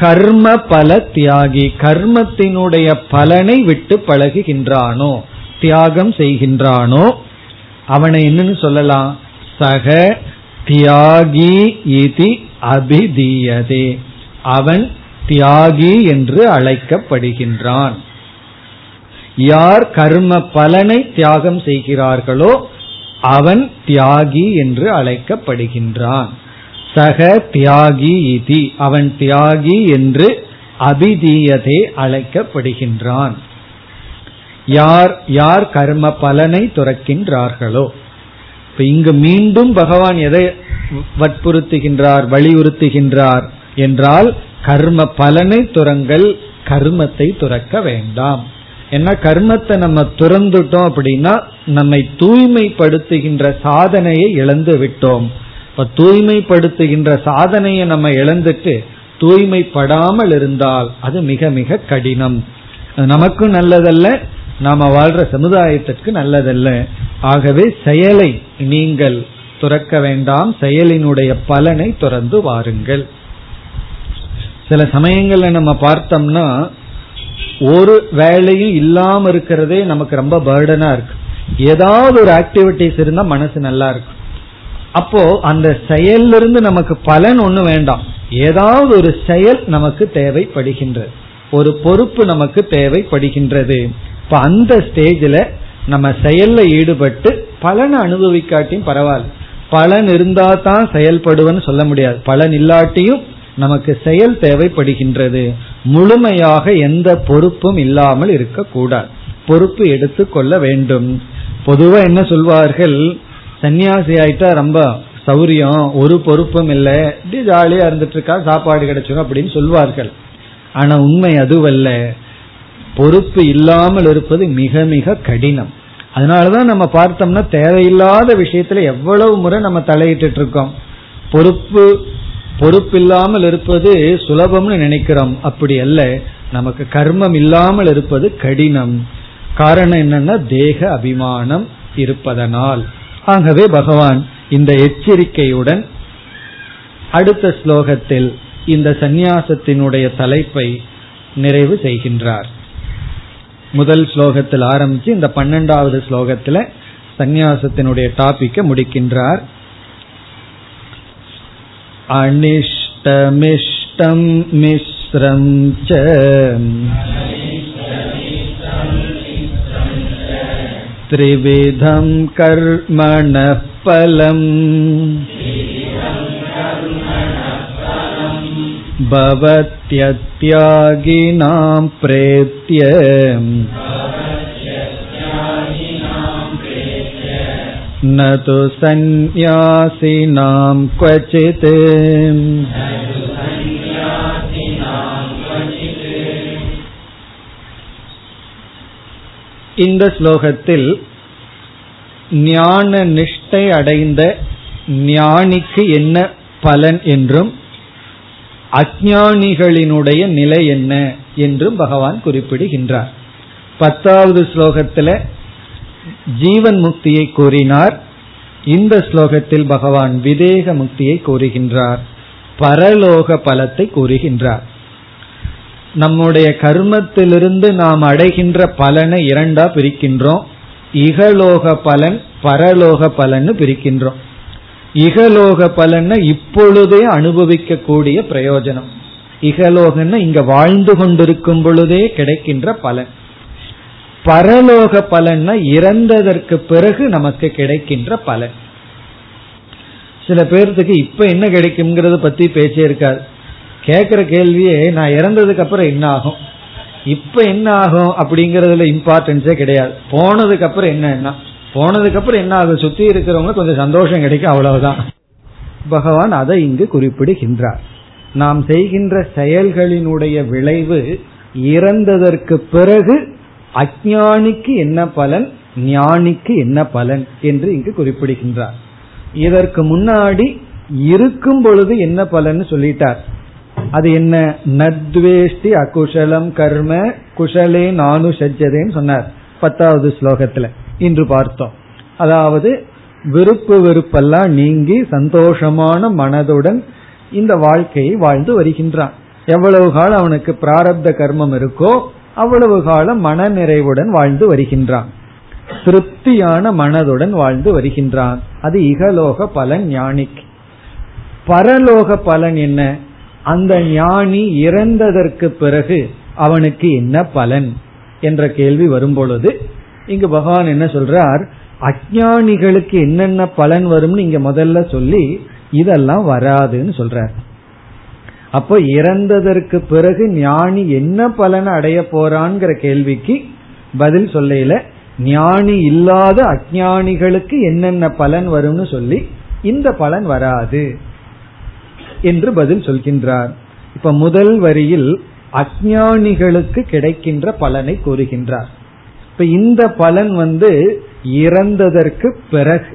கர்ம பல தியாகி கர்மத்தினுடைய பலனை விட்டு பழகுகின்றானோ தியாகம் செய்கின்றானோ அவனை என்னன்னு சொல்லலாம்? சக தியாகி இதி அபிதீயதே. அவன் தியாகி என்று அழைக்கப்படுகின்றான். யார் கர்ம பலனை தியாகம் செய்கிறார்களோ அவன் தியாகி என்று அழைக்கப்படுகின்றான். சக தியாகி இதி அவன் தியாகி என்று அபிதீயதே அழைக்கப்படுகின்றான். யார் யார் கர்ம பலனை துறக்கின்றார்களோ? இப்ப இங்கு மீண்டும் பகவான் எதை வற்புறுத்துகின்றார் வலியுறுத்துகின்றார் என்றால் கர்ம பலனை துறங்கள் கர்மத்தை துறக்க வேண்டாம். ஏன்னா கர்மத்தை நம்ம துறந்துட்டோம் அப்படின்னா நம்மை தூய்மைப்படுத்துகின்ற சாதனையை இழந்து விட்டோம். இப்ப தூய்மைப்படுத்துகின்ற சாதனையை நம்ம இழந்துட்டு தூய்மைப்படாமல் இருந்தால் அது மிக மிக கடினம். நமக்கும் நல்லதல்ல நாம வாழ்ற சமுதாயத்திற்கு நல்லதல்ல. ஆகவே செயலை நீங்கள் துறக்க வேண்டாம் செயலினுடைய பலனை துறந்து வாருங்கள். சில சமயங்கள்ல நம்ம பார்த்தோம்னா ஒரு வேலையும் இல்லாம இருக்கிறதே நமக்கு ரொம்ப பேர்டனா இருக்கு. ஏதாவது ஒரு ஆக்டிவிட்டிஸ் இருந்தா மனசு நல்லா இருக்கும். அப்போ அந்த செயல்ல இருந்து நமக்கு பலன் ஒண்ணு வேண்டாம். ஏதாவது ஒரு செயல் நமக்கு தேவைப்படுகின்றது. ஒரு பொறுப்பு நமக்கு தேவைப்படுகின்றது. இப்ப அந்த ஸ்டேஜில் நம்ம செயல்ல ஈடுபட்டு பலனை அனுபவிக்காட்டியும் பரவாயில்ல. பலன் இருந்தா தான் செயல்படுவன்னு சொல்ல முடியாது. பலன் இல்லாட்டியும் நமக்கு செயல் தேவைப்படுகின்றது. முழுமையாக எந்த பொறுப்பும் இல்லாமல் இருக்கக்கூடாது. பொறுப்பு எடுத்து கொள்ள வேண்டும். பொதுவா என்ன சொல்வார்கள்? சன்னியாசி ஆயிட்டா ரொம்ப சௌரியம் ஒரு பொறுப்பும் இல்லை. இப்படி ஜாலியா இருந்துட்டு இருக்கா சாப்பாடு கிடைச்சிடும் அப்படின்னு சொல்வார்கள். ஆனா உண்மை அதுவல்ல. பொறுப்பு இல்லாமல் இருப்பது மிக மிக கடினம். அதனாலதான் நம்ம பார்த்தோம்னா தேவையில்லாத விஷயத்துல எவ்வளவு முறை நம்ம தலையிட்டு இருக்கோம். பொறுப்பு பொறுப்பில்லாமல் இருப்பது சுலபம்னு நினைக்கிறோம். அப்படி அல்ல. நமக்கு கர்மம் இல்லாமல் இருப்பது கடினம். காரணம் என்னன்னா தேக அபிமானம் இருப்பதனால். ஆகவே பகவான் இந்த எச்சரிக்கையுடன் அடுத்த ஸ்லோகத்தில் இந்த சந்நியாசத்தினுடைய தலைப்பை நிறைவு செய்கின்றார். முதல் ஸ்லோகத்தில் ஆரம்பித்து இந்த பன்னெண்டாவது ஸ்லோகத்தில் சந்நியாசத்தினுடைய டாபிக்கை முடிக்கின்றார். अनिष्टमिष्टं मिश्रं च त्रिविधं कर्मणः फलम् भवत्यत्यागिनां प्रेत्य न तु सन्न्यासिनां क्वचित् இந்த ஸ்லோகத்தில் ஞான நிஷ்டை அடைந்த ஞானிக்கு என்ன பலன் என்றும் அஜானிகளினுடைய நிலை என்ன என்றும் பகவான் குறிப்பிடுகின்றார் பத்தாவது ஸ்லோகத்தில் ஜீவன் முக்தியை கூறினார். இந்த ஸ்லோகத்தில் பகவான் விதேக முக்தியை கூறுகின்றார். பரலோக பலத்தை கூறுகின்றார். நம்முடைய கர்மத்திலிருந்து நாம் அடைகின்ற பலனை இரண்டா பிரிக்கின்றோம். இகலோக பலன் பரலோக பலன்னு பிரிக்கின்றோம். இகலோக பலன் இப்பொழுதே அனுபவிக்கக்கூடிய பிரயோஜனம். இகலோகன்னு இங்க வாழ்ந்து கொண்டிருக்கும் பொழுதே கிடைக்கின்ற பலன். பரலோக பலன்னா இறந்ததற்கு பிறகு நமக்கு கிடைக்கின்ற பலன். சில பேர்த்துக்கு இப்ப என்ன கிடைக்கும்ங்கிறத பத்தி பேச்சே இருக்காது. கேட்கிற கேள்வியே நான் இறந்ததுக்கு அப்புறம் என்ன ஆகும்? இப்ப என்ன ஆகும்? அப்படிங்கறதுல இம்பார்ட்டன்ஸே கிடையாது. போனதுக்கு அப்புறம் என்ன என்ன போனதுக்கு அப்புறம் என்ன ஆகும்? சுத்தி இருக்கிறவங்க கொஞ்சம் சந்தோஷம் கிடைக்கும் அவ்வளவுதான். பகவான் அதை இங்கு குறிப்பிடுகின்றார். நாம் செய்கின்ற செயல்களினுடைய விளைவு இறந்ததற்கு பிறகு அஜானிக்கு என்ன பலன் ஞானிக்கு என்ன பலன் என்று இங்கு குறிப்பிடுகின்றார். இதற்கு முன்னாடி இருக்கும் பொழுது என்ன பலன் சொல்லிட்டார். அது என்ன? நத்வேஷ்டி அகுஷலம் கர்ம குஷலே நானு சஜ்ஜதேன்னு சொன்னார் பத்தாவது ஸ்லோகத்துல. இன்று பார்த்தோம். அதாவது விருப்பு வெறுப்பெல்லாம் நீங்கி சந்தோஷமான மனதுடன் இந்த வாழ்க்கையை வாழ்ந்து வருகின்றான். எவ்வளவு காலம் அவனுக்கு பிராரப்த கர்மம் இருக்கோ அவ்வளவு காலம் மன நிறைவுடன் வாழ்ந்து வருகின்றான். திருப்தியான மனதுடன் வாழ்ந்து வருகின்றான். அது இகலோக பலன் ஞானிக்கு பரலோக பலன் என்ன? அந்த ஞானி இறந்ததற்கு பிறகு அவனுக்கு என்ன பலன்? என்ற கேள்வி வரும்பொழுது இங்கு பகவான் என்ன சொல்றார்? அஜானிகளுக்கு என்னென்ன பலன் வரும்னு இங்க முதல்ல சொல்லி இதெல்லாம் வராதுன்னு சொல்றார். அப்போ இறந்ததற்கு பிறகு ஞானி என்ன பலனை அடைய போறான்ங்கிற கேள்விக்கு பதில் சொல்லையில ஞானி இல்லாத அஜானிகளுக்கு என்னென்ன பலன் வரும்னு சொல்லி இந்த பலன் வராது என்று பதில் சொல்கின்றார். இப்ப முதல் வரியில் அஜானிகளுக்கு கிடைக்கின்ற பலனை கூறுகின்றார். இப்ப இந்த பலன் வந்து இறந்ததற்கு பிறகு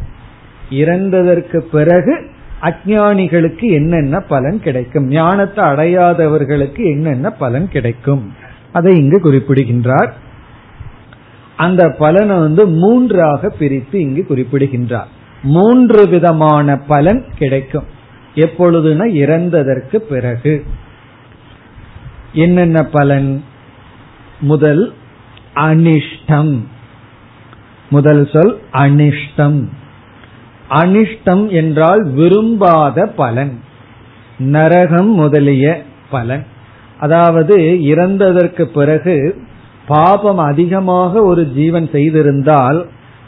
இறந்ததற்கு பிறகு அஜானிகளுக்கு என்னென்ன பலன் கிடைக்கும்? ஞானத்தை அடையாதவர்களுக்கு என்னென்ன பலன் கிடைக்கும்? அதை இங்கு குறிப்பிடுகின்றார். அந்த பலனை வந்து மூன்றாக பிரித்து இங்கு குறிப்பிடுகின்றார். மூன்று விதமான பலன் கிடைக்கும். எப்பொழுதுனா இறந்ததற்கு பிறகு. என்னென்ன பலன்? முதல் அனிஷ்டம். முதல் சொல் அனிஷ்டம். அனிஷ்டம் என்றால் விரும்பாத பலன். நரகம் முதலிய பலன். அதாவது இறந்ததற்கு பிறகு பாபம் அதிகமாக ஒரு ஜீவன் செய்திருந்தால்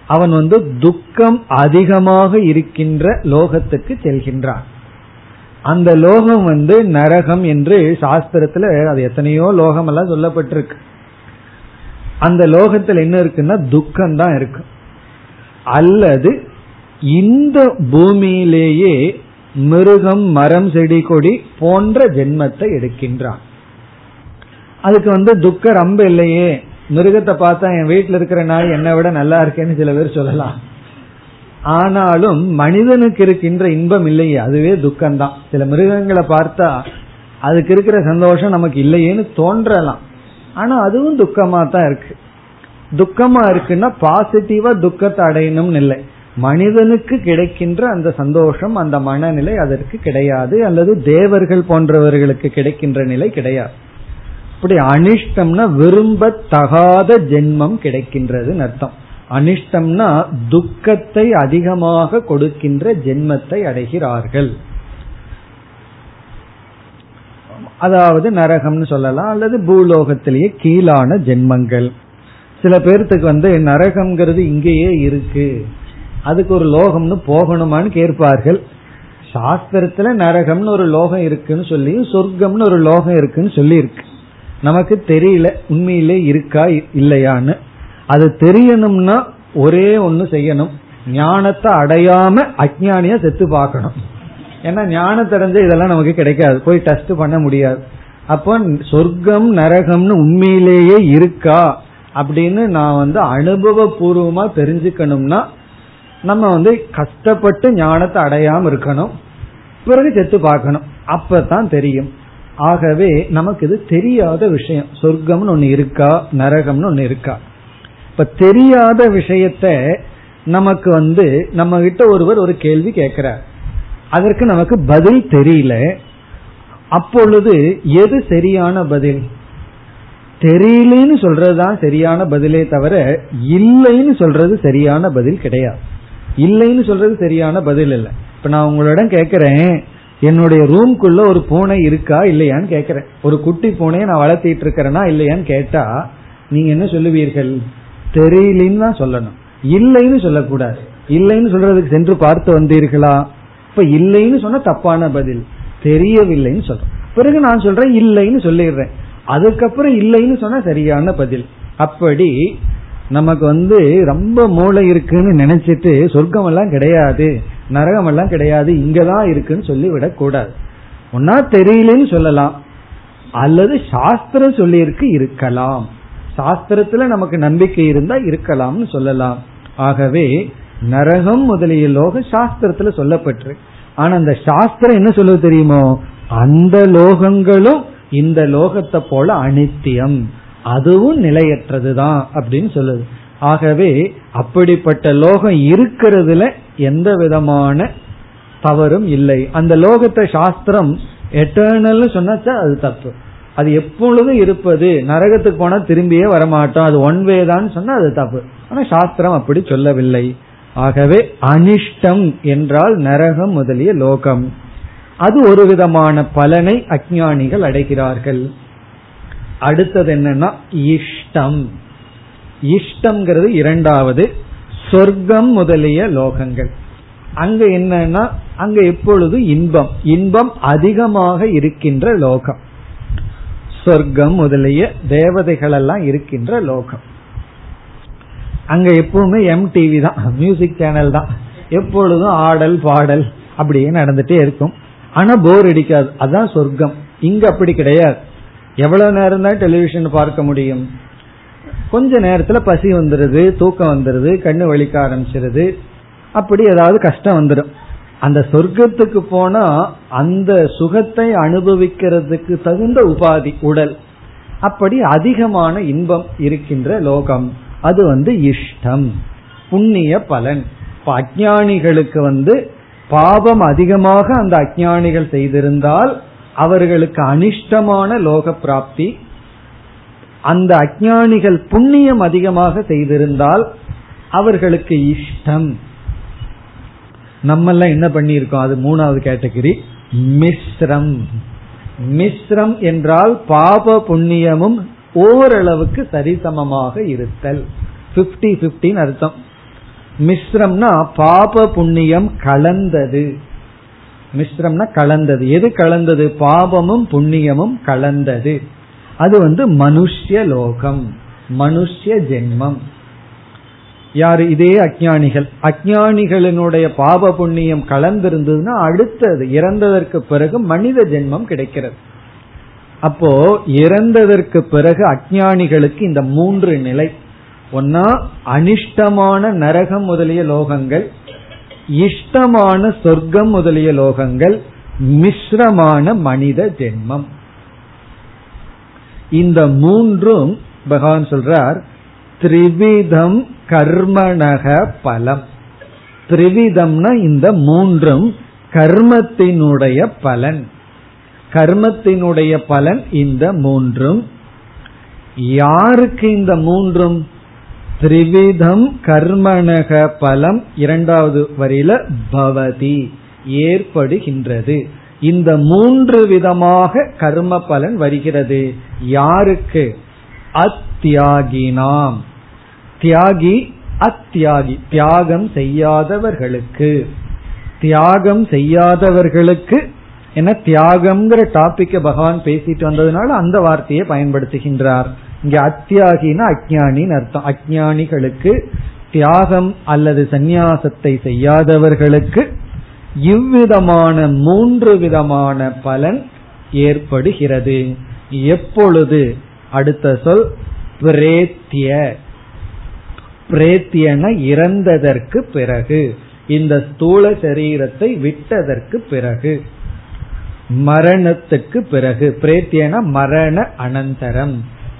அவன் வந்து துக்கம் அதிகமாக இருக்கின்ற லோகத்துக்கு செல்கின்றான். அந்த லோகம் வந்து நரகம் என்று சாஸ்திரத்துல அது எத்தனையோ லோகம் எல்லாம் சொல்லப்பட்டிருக்கு. அந்த லோகத்தில் என்ன இருக்குன்னா துக்கம் தான் இருக்கு. அல்லது இந்த பூமியிலேயே மிருகம் மரம் செடி கொடி போன்ற ஜென்மத்தை எடுக்கின்றான். அதுக்கு வந்து துக்க ரொம்ப இல்லையே. மிருகத்தை பார்த்தா என் வீட்டில் இருக்கிற நாய் என்னை விட நல்லா இருக்கேன்னு சில பேர் சொல்லலாம். ஆனாலும் மனிதனுக்கு இருக்கின்ற இன்பம் இல்லையே அதுவே துக்கம்தான். சில மிருகங்களை பார்த்தா அதுக்கு இருக்கிற சந்தோஷம் நமக்கு இல்லையேன்னு தோன்றலாம். ஆனா அதுவும் துக்கமா தான் இருக்கு. துக்கமா இருக்குன்னா பாசிட்டிவா துக்கத்தை அடையணும்னு இல்லை. மனிதனுக்கு கிடைக்கின்ற அந்த சந்தோஷம் அந்த மனநிலை அதற்கு கிடையாது அல்லது தேவர்கள் போன்றவர்களுக்கு கிடைக்கின்ற நிலை கிடையாது. இப்படி அனிஷ்டம்னா விரும்பத்தகாத ஜென்மம் கிடைக்கின்றதுன்னு அர்த்தம். அனிஷ்டம்னா துக்கத்தை அதிகமாக கொடுக்கின்ற ஜென்மத்தை அடைகிறார்கள். அதாவது நரகம்னு சொல்லலாம் அல்லது பூலோகத்திலேயே கீழான ஜென்மங்கள். சில பேர்த்துக்கு வந்து நரகம்ங்கிறது இங்கேயே இருக்கு. அதுக்கு ஒரு லோகம்னு போகணுமான்னு கேட்பார்கள். சாஸ்திரத்துல நரகம்னு ஒரு லோகம் இருக்குன்னு சொல்லி சொர்க்கம்னு ஒரு லோகம் இருக்குன்னு சொல்லி இருக்கு நமக்கு தெரியல உண்மையிலே இருக்கா இல்லையான்னு. அது தெரியணும்னா ஒரே ஒண்ணு செய்யணும். ஞானத்தை அடையாம அஜானிய செத்து பார்க்கணும். ஏன்னா ஞானம் தெரிஞ்ச இதெல்லாம் நமக்கு கிடைக்காது. போய் டெஸ்ட் பண்ண முடியாது. அப்போ சொர்க்கம் நரகம்னு உண்மையிலேயே இருக்கா அப்படின்னு நான் வந்து அனுபவபூர்வமா தெரிஞ்சுக்கணும்னா நம்ம வந்து கஷ்டப்பட்டு ஞானத்தை அடையாம இருக்கணும். பிறகு செத்து பார்க்கணும். அப்பதான் தெரியும். ஆகவே நமக்கு இது தெரியாத விஷயம். சொர்க்கம்னு ஒண்ணு இருக்கா? நரகம்னு ஒண்ணு இருக்கா? இப்ப தெரியாத விஷயத்த நமக்கு வந்து நம்ம கிட்ட ஒருவர் ஒரு கேள்வி கேட்கிறார் அதற்கு நமக்கு பதில் தெரியல. அப்பொழுது எது சரியான பதில்? தெரியலன்னு சொல்றதுதான் சரியான பதிலே தவிர இல்லைன்னு சொல்றது சரியான பதில் கிடையாது. இல்லைன்னு சொல்றது சரியான பதில் இல்லை. இப்ப நான் உங்களிடம் கேக்குறேன் என்னுடைய ரூம்குள்ள ஒரு பூனை இருக்கா இல்லையான்னு கேக்குறேன் ஒரு குட்டி பூனையை நான் வளர்த்திட்டு இருக்கிறேன்னா இல்லையான்னு கேட்டா நீங்க என்ன சொல்லுவீர்கள்? தெரியலன்னு தான் சொல்லணும். இல்லைன்னு சொல்லக்கூடாது. இல்லைன்னு சொல்றதுக்கு சென்று பார்த்து வந்தீர்களா? இப்ப இல்லைன்னு சொன்னா தப்பான பதில். தெரியவில்லைன்னு சொல்றேன் பிறகு நான் சொல்றேன் இல்லைன்னு சொல்லிடுறேன். அதுக்கப்புறம் இல்லைன்னு சொன்னா சரியான பதில். அப்படி நமக்கு வந்து ரொம்ப மூளை இருக்குன்னு நினைச்சிட்டு சொர்க்கம் எல்லாம் கிடையாது நரகம் எல்லாம் கிடையாது இங்கதான் இருக்குன்னு சொல்லி விடக்கூடாது ஒன்னா தெரியலன்னு சொல்லலாம். அல்லது சாஸ்திரம் சொல்லியிருக்கு இருக்கலாம். சாஸ்திரத்துல நமக்கு நம்பிக்கை இருந்தா இருக்கலாம்னு சொல்லலாம். ஆகவே நரகம் முதலிய லோகம் சாஸ்திரத்துல சொல்லப்பட்டு. ஆனா அந்த சாஸ்திரம் என்ன சொல்லுவது தெரியுமோ? அந்த லோகங்களும் இந்த லோகத்தை போல அனித்தியம். அதுவும் நிலையற்றதுதான் அப்படின்னு சொல்லுது. ஆகவே அப்படிப்பட்ட லோகம் இருக்கிறதுல எந்த விதமான தவறும் இல்லை. அந்த லோகத்தை சாஸ்திரம் எட்டர்னல் சொன்னாச்சா அது தப்பு. அது எப்பொழுதும் இருப்பது? நரகத்துக்கு போனா திரும்பியே வரமாட்டோம். அது ஒன் வே தான் சொன்னா அது தப்பு. ஆனா சாஸ்திரம் அப்படி சொல்லவில்லை. ஆகவே அனிஷ்டம் என்றால் நரகம் முதலிய லோகம். அது ஒரு விதமான பலனை அஜானிகள் அடைகிறார்கள். அடுத்தது என்னன்னா இஷ்டம். இஷ்டம்ங்கிறது இரண்டாவது சொர்க்கம் முதலிய லோகங்கள். அங்க என்னன்னா அங்க எப்பொழுது இன்பம் இன்பம் அதிகமாக இருக்கின்ற லோகம். சொர்க்கம் முதலிய தேவதைகள் எல்லாம் இருக்கின்ற லோகம். அங்க எப்பவுமே எம் டிவி தான் மியூசிக் சேனல் தான். எப்பொழுதும் ஆடல் பாடல் அப்படியே நடந்துட்டே இருக்கும். ஆனா போர் அடிக்காது அதான் சொர்க்கம். இங்க அப்படி கிடையாது. எவ்வளவு நேரம் தான் டெலிவிஷன் பார்க்க முடியும்? கொஞ்ச நேரத்துல பசி வந்துருது தூக்கம் வந்துருது கண்ணு வலிக்க ஆரம்பிச்சிருது. அப்படி ஏதாவது கஷ்டம் வந்துடும் அந்த சொர்க்கத்துக்கு போனா அந்த சுகத்தை அனுபவிக்கிறதுக்கு தகுந்த உபாதி உடல். அப்படி அதிகமான இன்பம் இருக்கின்ற லோகம். அது வந்து இஷ்டம் புண்ணிய பலன். இப்ப அஜானிகளுக்கு வந்து பாவம் அதிகமாக அந்த அஜானிகள் செய்திருந்தால் அவர்களுக்கு அனிஷ்டமான லோக பிராப்தி அந்த அஜானிகள் புண்ணியம் அதிகமாக செய்திருந்தால் அவர்களுக்கு இஷ்டம். நம்ம என்ன பண்ணியிருக்கோம்? அது மூணாவது கேட்டகரி மிஸ்ரம். மிஸ்ரம் என்றால் பாப புண்ணியமும் ஓரளவுக்கு சரிசமமாக இருத்தல். பிப்டி பிப்டின்னு அர்த்தம். மிஸ்ரம்னா பாப புண்ணியம் கலந்தது. மிஸ்ரம்னா கலந்தது. எது கலந்தது? பாபமும் புண்ணியமும் கலந்தது. அது வந்து மனுஷ்ய லோகம் மனுஷ்ய ஜென்மம். யாரு? இதே அஜானிகள் அஜானிகளினுடைய பாப புண்ணியம் கலந்திருந்ததுன்னா அடுத்தது இறந்ததற்கு பிறகு மனித ஜென்மம் கிடைக்கிறது. அப்போ இறந்ததற்கு பிறகு அஜானிகளுக்கு இந்த மூன்று நிலை. ஒன்னா அனிஷ்டமான நரகம் முதலிய லோகங்கள் இஷ்டமான சொர்க்கம் முதலிய லோகங்கள் மிஸ்ரமான மனித ஜென்மம். இந்த மூன்றும் பகவான் சொல்றார் திரிவிதம் கர்மணக பலம். திரிவிதம்னா இந்த மூன்றும் கர்மத்தினுடைய பலன். கர்மத்தினுடைய பலன் இந்த மூன்றும். யாருக்கு இந்த மூன்றும்? திரிவிதம் கர்மணக பலம் இரண்டாவது வரியில பவதி ஏற்படுகின்றது. இந்த மூன்று விதமாக கர்ம பலன் வருகிறது. யாருக்கு? அத்தியாகினாம். தியாகி அத்தியாகி தியாகம் செய்யாதவர்களுக்கு. தியாகம் செய்யாதவர்களுக்கு என தியாகம்ங்கிற டாபிக்க பகவான் பேசிட்டு வந்ததுனால அந்த வார்த்தையை பயன்படுத்துகின்றார். இங்க அத்தியாகினா அஜானின்னு அர்த்தம். அஜானிகளுக்கு தியாகம் அல்லது சந்நியாசத்தை செய்யாதவர்களுக்கு இவ்விதமான மூன்று விதமான பலன் ஏற்படுகிறது. எப்பொழுது? அடுத்த சொல் பிரேத்திய. பிரேத்தியன இறந்ததற்கு பிறகு இந்த ஸ்தூல சரீரத்தை விட்டதற்கு பிறகு மரணத்துக்கு பிறகு பிரேத்தியன மரண அனந்தரம்.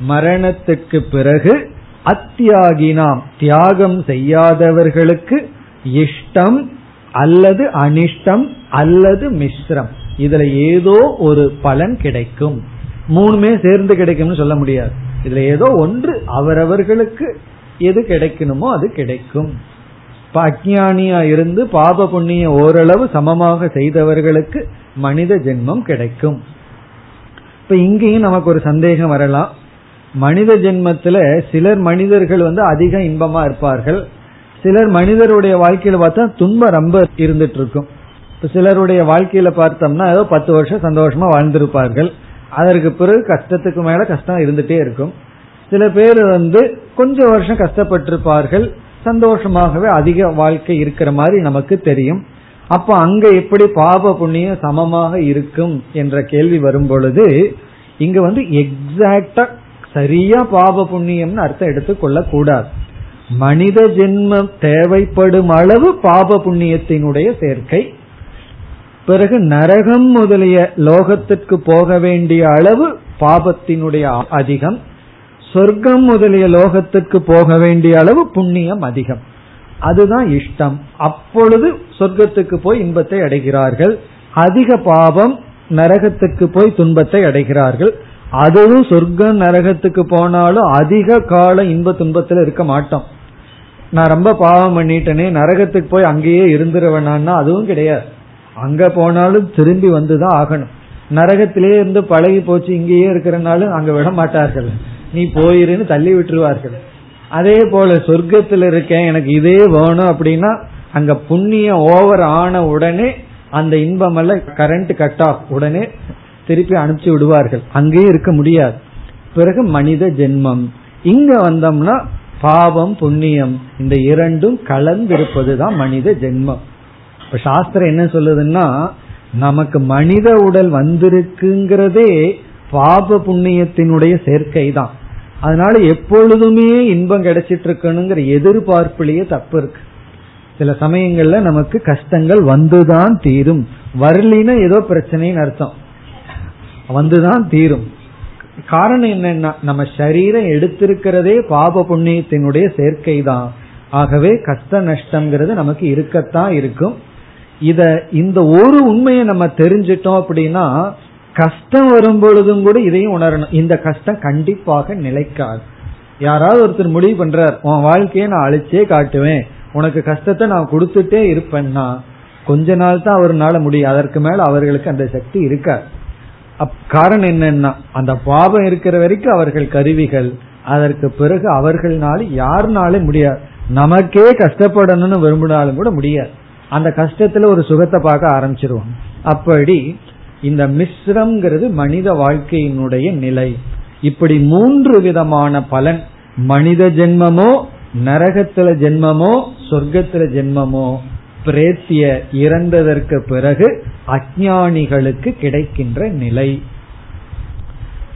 மரணத்துக்கு பிறகு அத்தியாகினாம். தியாகம் செய்யாதவர்களுக்கு இஷ்டம் அல்லது அனிஷ்டம் அல்லது மிஸ்ரம். இதுல ஏதோ ஒரு பலன் கிடைக்கும். மூணுமே சேர்ந்து கிடைக்கும்னு சொல்ல முடியாது. இதுல ஏதோ ஒன்று அவரவர்களுக்கு எது கிடைக்கணுமோ அது கிடைக்கும். இப்ப அஜானியா இருந்து பாப புண்ணிய ஓரளவு சமமாக செய்தவர்களுக்கு மனித ஜென்மம் கிடைக்கும். இப்ப இங்கேயும் நமக்கு ஒரு சந்தேகம் வரலாம். மனித ஜென்மத்துல சிலர் மனிதர்கள் வந்து அதிக இன்பமா இருப்பார்கள். சிலர் மனிதருடைய வாழ்க்கையில பார்த்தா துன்பம் ரொம்ப இருந்துட்டு இருக்கும் இப்ப சிலருடைய வாழ்க்கையில பார்த்தோம்னா ஏதோ பத்து வருஷம் சந்தோஷமா வாழ்ந்திருப்பார்கள். அதற்கு பிறகு கஷ்டத்துக்கு மேல கஷ்டம் இருந்துட்டே இருக்கும். சில பேர் வந்து கொஞ்சம் வருஷம் கஷ்டப்பட்டிருப்பார்கள். சந்தோஷமாகவே அதிக வாழ்க்கை இருக்கிற மாதிரி நமக்கு தெரியும். அப்ப அங்க எப்படி பாப புண்ணியம் சமமாக இருக்கும் என்ற கேள்வி வரும் பொழுது இங்க வந்து எக்ஸாக்டா சரியா பாப புண்ணியம்னு அர்த்தம் எடுத்துக்கொள்ள கூடாது மனித ஜென்மம் தேவைப்படும் அளவு பாப புண்ணியத்தினுடைய சேர்க்கை. பிறகு நரகம் முதலிய லோகத்திற்கு போக வேண்டிய அளவு பாபத்தினுடைய அதிகம். சொர்க்கம் முதலிய லோகத்திற்கு போக வேண்டிய அளவு புண்ணியம் அதிகம். அதுதான் இஷ்டம். அப்பொழுது சொர்க்கத்துக்கு போய் இன்பத்தை அடைகிறார்கள். அதிக பாவம் நரகத்துக்கு போய் துன்பத்தை அடைகிறார்கள். அதுவும் சொர்க்கம் நரகத்துக்கு போனாலும் அதிக காலம் இன்ப துன்பத்தில் இருக்க மாட்டோம். நான் ரொம்ப பாவம் பண்ணிட்டேனே நரகத்துக்கு போய் அங்கேயே இருந்துருவேனா அதுவும் கிடையாது. அங்க போனாலும் திரும்பி வந்துதான் ஆகணும். நரகத்திலே இருந்து பழகி போச்சு இங்கேயே இருக்கிறனாலும் அங்க விட மாட்டார்கள். நீ போயிருன்னு தள்ளி விட்டுருவார்கள். அதே போல சொர்க்கத்தில் இருக்கேன் எனக்கு இதே வேணும் அப்படின்னா அங்க புண்ணியம் ஓவர் ஆன உடனே அந்த இன்பம் எல்லாம் கரண்ட் கட் ஆஃப் உடனே திருப்பி அனுப்பிச்சு விடுவார்கள். அங்கேயே இருக்க முடியாது. பிறகு மனித ஜென்மம். இங்க வந்தோம்னா பாவம் புண்ணியம் இந்த இரண்டும் கலந்திருப்பதுதான் மனித ஜென்மம். இப்ப சாஸ்திரம் என்ன சொல்லுதுன்னா நமக்கு மனித உடல் வந்திருக்குங்கிறதே பாப புண்ணியத்தினுடைய சேர்க்கை தான் அதனால எப்பொழுதுமே இன்பம் கிடைச்சிட்டு இருக்கணுங்கிற எதிர்பார்ப்புலயே தப்பு இருக்கு. சில சமயங்கள்ல நமக்கு கஷ்டங்கள் வந்துதான் தீரும். வரலினா ஏதோ பிரச்சனைன்னு அர்த்தம். வந்துதான் தீரும். காரணம் என்னன்னா நம்ம சரீரம் எடுத்திருக்கிறதே பாப புண்ணியத்தினுடைய சேர்க்கை தான் ஆகவே கஷ்ட நஷ்டம்ங்கிறது நமக்கு இருக்கத்தான் இருக்கும். இத இந்த ஒரு உண்மையை நம்ம தெரிஞ்சிட்டோம் அப்படின்னா கஷ்டம் வரும் பொழுதும் கூட இதையும் உணரணும். இந்த கஷ்டம் கண்டிப்பாக நிலைக்காது. யாராவது ஒருத்தர் முடிவு பண்றார் உன் வாழ்க்கையை நான் அழிச்சே காட்டுவேன். உனக்கு கஷ்டத்தை நான் கொடுத்துட்டே இருப்பேன்னா கொஞ்ச நாள் தான் அவர்னால முடியும். அதற்கு மேல அவர்களுக்கு அந்த சக்தி இருக்காது. காரணம் என்னன்னா அந்த பாவம் இருக்கிற வரைக்கும் அவர்கள் கருவிகள் அதற்கு பிறகு அவர்கள்னால யாருனாலும் முடியாது. நமக்கே கஷ்டப்படணும்னு விரும்பினாலும் கூட முடியாது. அந்த கஷ்டத்துல ஒரு சுகத்தை பார்க்க ஆரம்பிச்சிருவாங்க. அப்படி இந்த மிஸ்ரம்ங்கிறது மனித வாழ்க்கையினுடைய நிலை. இப்படி மூன்று விதமான பலன். மனித ஜென்மமோ நரகத்துல ஜென்மமோ சொர்க்கத்துல ஜென்மமோ. பிரேத்திய இறந்ததற்கு பிறகு அஜானிகளுக்கு கிடைக்கின்ற நிலை.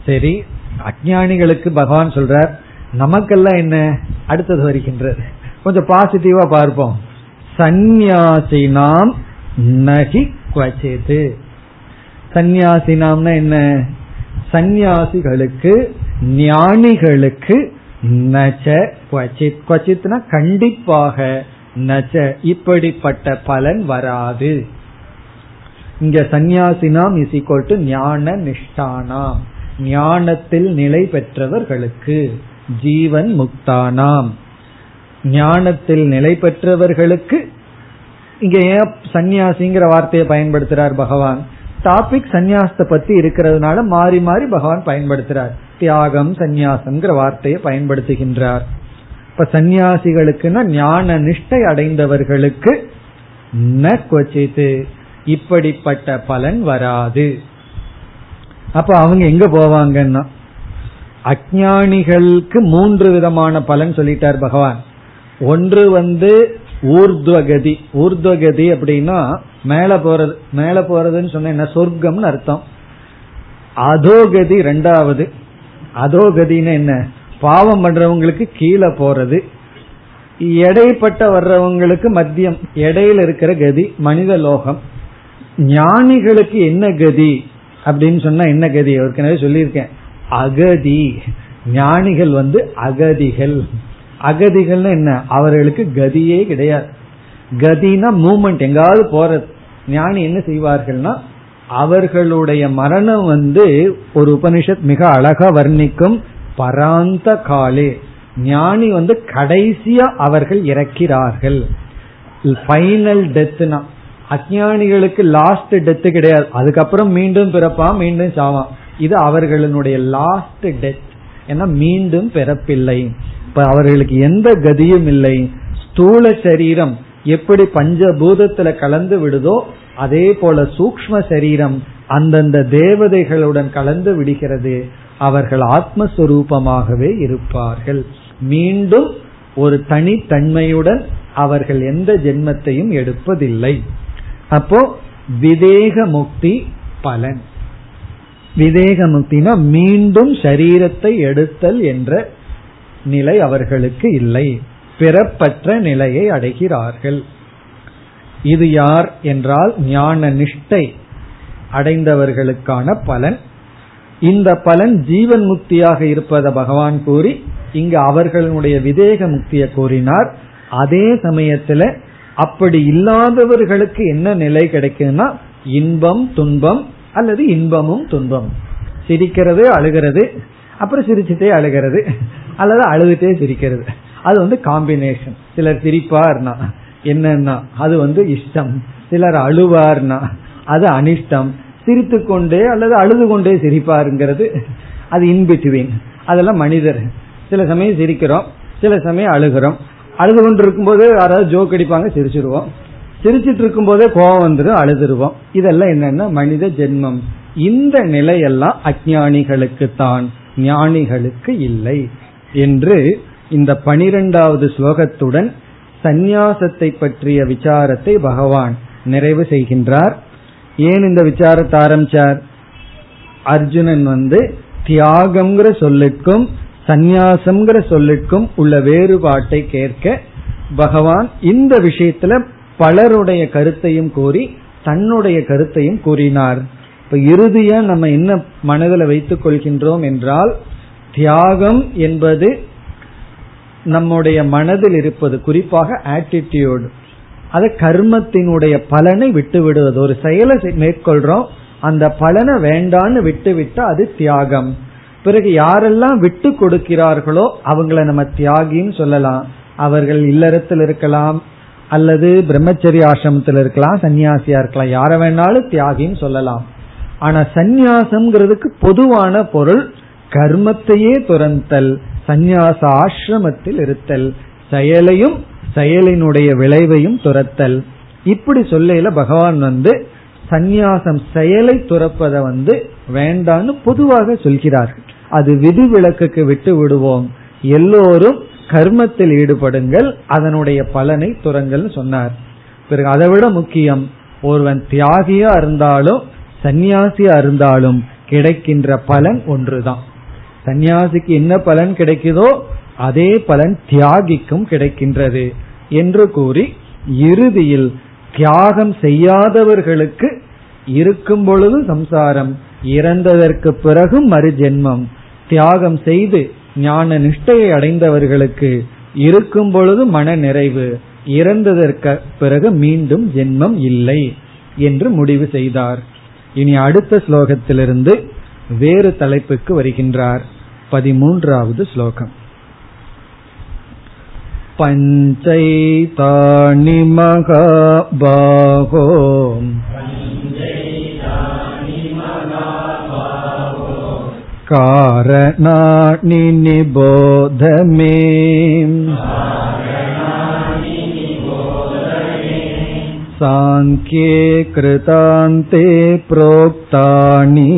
சரி அஜானிகளுக்கு பகவான் சொல்றார் நமக்கெல்லாம் என்ன? அடுத்தது வருகின்றது. கொஞ்சம் பாசிட்டிவா பார்ப்போம். சந்நியாசினாம் நகி சந்நியாசி சந்நியாசினாம்னா என்ன? சந்நியாசிகளுக்கு ஞானிகளுக்கு நச்ச குவச்சித் குவச்சித்னா கண்டிப்பாக நச்ச இப்படிப்பட்ட பலன் வராது. இங்க சந்நியாசினாம் இஸ் ஈக்வல் டு ஞான நிஷ்டானாம். ஞானத்தில் நிலை பெற்றவர்களுக்கு ஜீவன் முக்தானாம் ஞானத்தில் நிலை பெற்றவர்களுக்கு இங்க ஏன் சந்நியாசிங்கிற வார்த்தையை பயன்படுத்துறார் பகவான்? டாபிக் சந்நியாசத்தை பத்தி இருக்கிறதுனால மாறி மாறி பகவான் பயன்படுத்துறார். தியாகம் சந்நியாசம்ங்கிற வார்த்தையை பயன்படுத்துகின்றார். இப்ப சந்நியாசிகளுக்குன்னா ஞான நிஷ்டை அடைந்தவர்களுக்கு ந கொச்சித்து இப்படிப்பட்ட பலன் வராது. அப்ப அவங்க எங்க போவாங்கன்னா? அஜானிகளுக்கு மூன்று விதமான பலன் சொல்லிட்டார் பகவான். ஒன்று வந்து ஊர்துவகதி. ஊர்துவகதி அப்படின்னா மேல போறது மேல போறதுன்னு சொன்ன என்ன? சொர்க்கம்னு அர்த்தம். அதோகதி ரெண்டாவது. அதோகதின்னு என்ன? பாவம் பண்றவங்களுக்கு கீழே போறது எடைப்பட்ட வர்றவங்களுக்கு மத்தியம் எடையில இருக்கிற கதி மனித லோகம். ஞானிகளுக்கு என்ன கதி அப்படின்னு சொன்னா என்ன கதி? ஏற்கனவே சொல்லியிருக்கேன். அகதி. ஞானிகள் வந்து அகதிகள். அகதிகள்னு என்ன? அவர்களுக்கு கதியே கிடையாது. கதினா மூமெண்ட் எங்காவது போறது. ஞானி என்ன செய்வார்கள்னா அவர்களுடைய மரணம் வந்து ஒரு உபனிஷத் மிக அழகா வர்ணிக்கும் பராந்த காலே ஞானி வந்து கடைசியா அவர்கள் இறக்கிறார்கள். ஃபைனல் டெத்னா அஜானிகளுக்கு லாஸ்ட் டெத்து கிடையாது. அதுக்கப்புறம் மீண்டும் பிறப்பான் மீண்டும் சாவான். இது அவர்களுடைய லாஸ்ட் டெத் ஏன்னா மீண்டும் பிறப்பில்லை. இப்ப அவர்களுக்கு எந்த கதியும் இல்லை. ஸ்தூல சரீரம் எப்படி பஞ்சபூதத்துல கலந்து விடுதோ அதே போல சூக்ம சரீரம் அந்தந்த தேவதைகளுடன் கலந்து விடுகிறது. அவர்கள் ஆத்மஸ்வரூபமாகவே இருப்பார்கள். மீண்டும் ஒரு தனித்தன்மையுடன் அவர்கள் எந்த ஜென்மத்தையும் எடுப்பதில்லை. அப்போ விதேக முக்தி பலன். விதேக முக்தினா மீண்டும் சரீரத்தை எடுத்தல் என்ற நிலை அவர்களுக்கு இல்லை. பிறப்பற்ற நிலையை அடைகிறார்கள். இது யார் என்றால் ஞான நிஷ்டை அடைந்தவர்களுக்கான பலன். இந்த பலன் ஜீவன் முக்தியாக இருப்பதை பகவான் கூறி இங்கு அவர்களுடைய விதேக முக்தியை கூறினார். அதே சமயத்துல அப்படி இல்லாதவர்களுக்கு என்ன நிலை கிடைக்கும்னா இன்பம் துன்பம் அல்லது இன்பமும் துன்பம். சிரிக்கிறது அழுகிறது அப்புறம் சிரிச்சுட்டே அழுகிறது அல்லது அழுதுட்டே சிரிக்கிறது. அது வந்து காம்பினேஷன் சிலர் சிரிப்பார்னா என்னன்னா அது வந்து இஷ்டம். சிலர் அழுவார்னா அது அனிஷ்டம். சிரித்து கொண்டே அல்லது அழுது கொண்டே சிரிப்பாருங்கிறது. அது இன்பிட்வீன் அதெல்லாம் மனிதர். சில சமயம் சிரிக்கிறோம் சில சமயம் அழுகிறோம். அழுது கொண்டு இருக்கும்போது யாராவது ஜோக் அடிப்பாங்க சிரிச்சிருவோம். சிரிச்சிட்டு இருக்கும் போதே கோபம் வந்துடும் அழுதுருவோம். இதெல்லாம் என்னன்னா மனித ஜென்மம். இந்த நிலையெல்லாம் அஜானிகளுக்கு தான் ஞானிகளுக்கு இல்லை என்று இந்த பனிரெண்டாவது ஸ்லோகத்துடன் சந்நியாசத்தை பற்றிய விசாரத்தை பகவான் நிறைவு செய்கின்றார். ஏன் இந்த விசாரத்தை ஆரம்பிச்சார்? அர்ஜுனன் வந்து தியாகம்ங்கிற சொல்லுக்கும் சந்நியாசம்ங்கிற சொல்லுக்கும் உள்ள வேறுபாட்டை கேட்க பகவான் இந்த விஷயத்துல பலருடைய கருத்தையும் கூறி தன்னுடைய கருத்தையும் கூறினார். இப்ப இறுதியா நம்ம என்ன மனதில் வைத்துக் கொள்கின்றோம் என்றால் தியாகம் என்பது நம்முடைய மனதில் இருப்பது குறிப்பாக ஆட்டிடியூடு அது கர்மத்தினுடைய பலனை விட்டு விடுவது ஒரு செயலை மேற்கொள்றோம் அந்த பலனை வேண்டான்னு விட்டு விட்டா அது தியாகம். பிறகு யாரெல்லாம் விட்டு கொடுக்கிறார்களோ அவங்கள நம்ம தியாகின்னு சொல்லலாம். அவர்கள் இல்லறத்தில் இருக்கலாம் அல்லது பிரம்மச்சரிய ஆசிரமத்தில் இருக்கலாம் சன்னியாசியா இருக்கலாம். யார வேணாலும் தியாகின்னு சொல்லலாம். ஆனா சந்நியாசம்ங்கிறதுக்கு பொதுவான பொருள் கர்மத்தையே துறந்தல் சந்நியாச ஆசிரமத்தில் இருத்தல். செயலையும் செயலினுடைய விளைவையும் துரத்தல். இப்படி சொல்லையில பகவான் வந்து சந்நியாசம் செயலை துறப்பதை வந்து வேண்டான்னு பொதுவாக சொல்கிறார்கள் அது விதி விளக்குக்கு விட்டு விடுவோம். எல்லோரும் கர்மத்தில் ஈடுபடுங்கள் அதனுடைய பலனை துறங்கள் சொன்னார். பிறகு அதை விட முக்கியம் ஒருவன் தியாகியா இருந்தாலும் சந்நியாசியா இருந்தாலும் கிடைக்கின்ற பலன் ஒன்றுதான். சந்நியாசிக்கு என்ன பலன் கிடைக்குதோ அதே பலன் தியாகிக்கும் கிடைக்கின்றது. என்று கூறி இறுதியில் தியாகம் செய்யாதவர்களுக்கு இருக்கும் பொழுது சம்சாரம் இறந்ததற்கு பிறகும் மறுஜென்மம். தியாகம் செய்து ஞான நிஷ்டையை அடைந்தவர்களுக்கு இருக்கும் பொழுது மன நிறைவு. இறந்ததற்கு பிறகு மீண்டும் ஜென்மம் இல்லை என்று முடிவு செய்தார். இனி அடுத்த ஸ்லோகத்திலிருந்து வேறு தலைப்புக்கு வருகின்றார். பதிமூன்றாவது ஸ்லோகம். पञ्चैतानि महाबाहो कारणानि निबोध मे साङ्ख्ये कृतान्ते प्रोक्तानि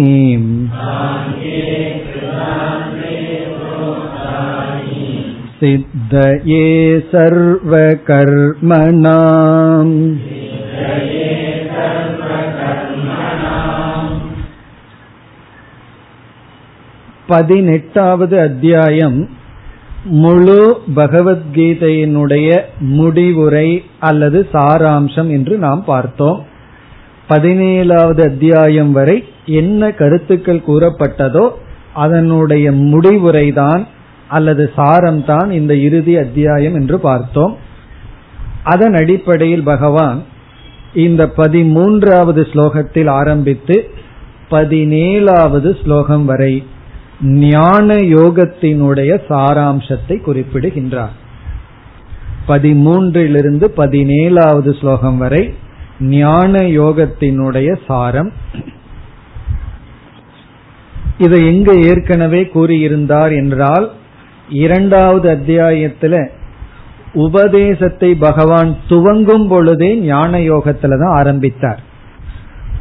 सिद्धये सर्वकर्मणाम् பதினெட்டாவது அத்தியாயம் முழு பகவத்கீதையினுடைய முடிவுரை அல்லது சாராம்சம் என்று நாம் பார்த்தோம் பதினேழாவது அத்தியாயம் வரை என்ன கருத்துக்கள் கூறப்பட்டதோ அதனுடைய முடிவுரைதான் அல்லது சாரம் தான் இந்த இறுதி அத்தியாயம் என்று பார்த்தோம். அதன் அடிப்படையில் பகவான் இந்த பதிமூன்றாவது ஸ்லோகத்தில் ஆரம்பித்து பதினேழாவது ஸ்லோகம் வரை ஞான யோகத்தினுடைய சாராம்சத்தை குறிப்பிடுகின்றார். பதிமூன்றிலிருந்து பதினேழாவது ஸ்லோகம் வரை ஞான யோகத்தினுடைய சாரம். இதை எங்கு ஏற்கனவே கூறியிருந்தார் என்றால் இரண்டாவது அத்தியாயத்துல உபதேசத்தை பகவான் துவங்கும் பொழுதே ஞான யோகத்துல தான் ஆரம்பித்தார்.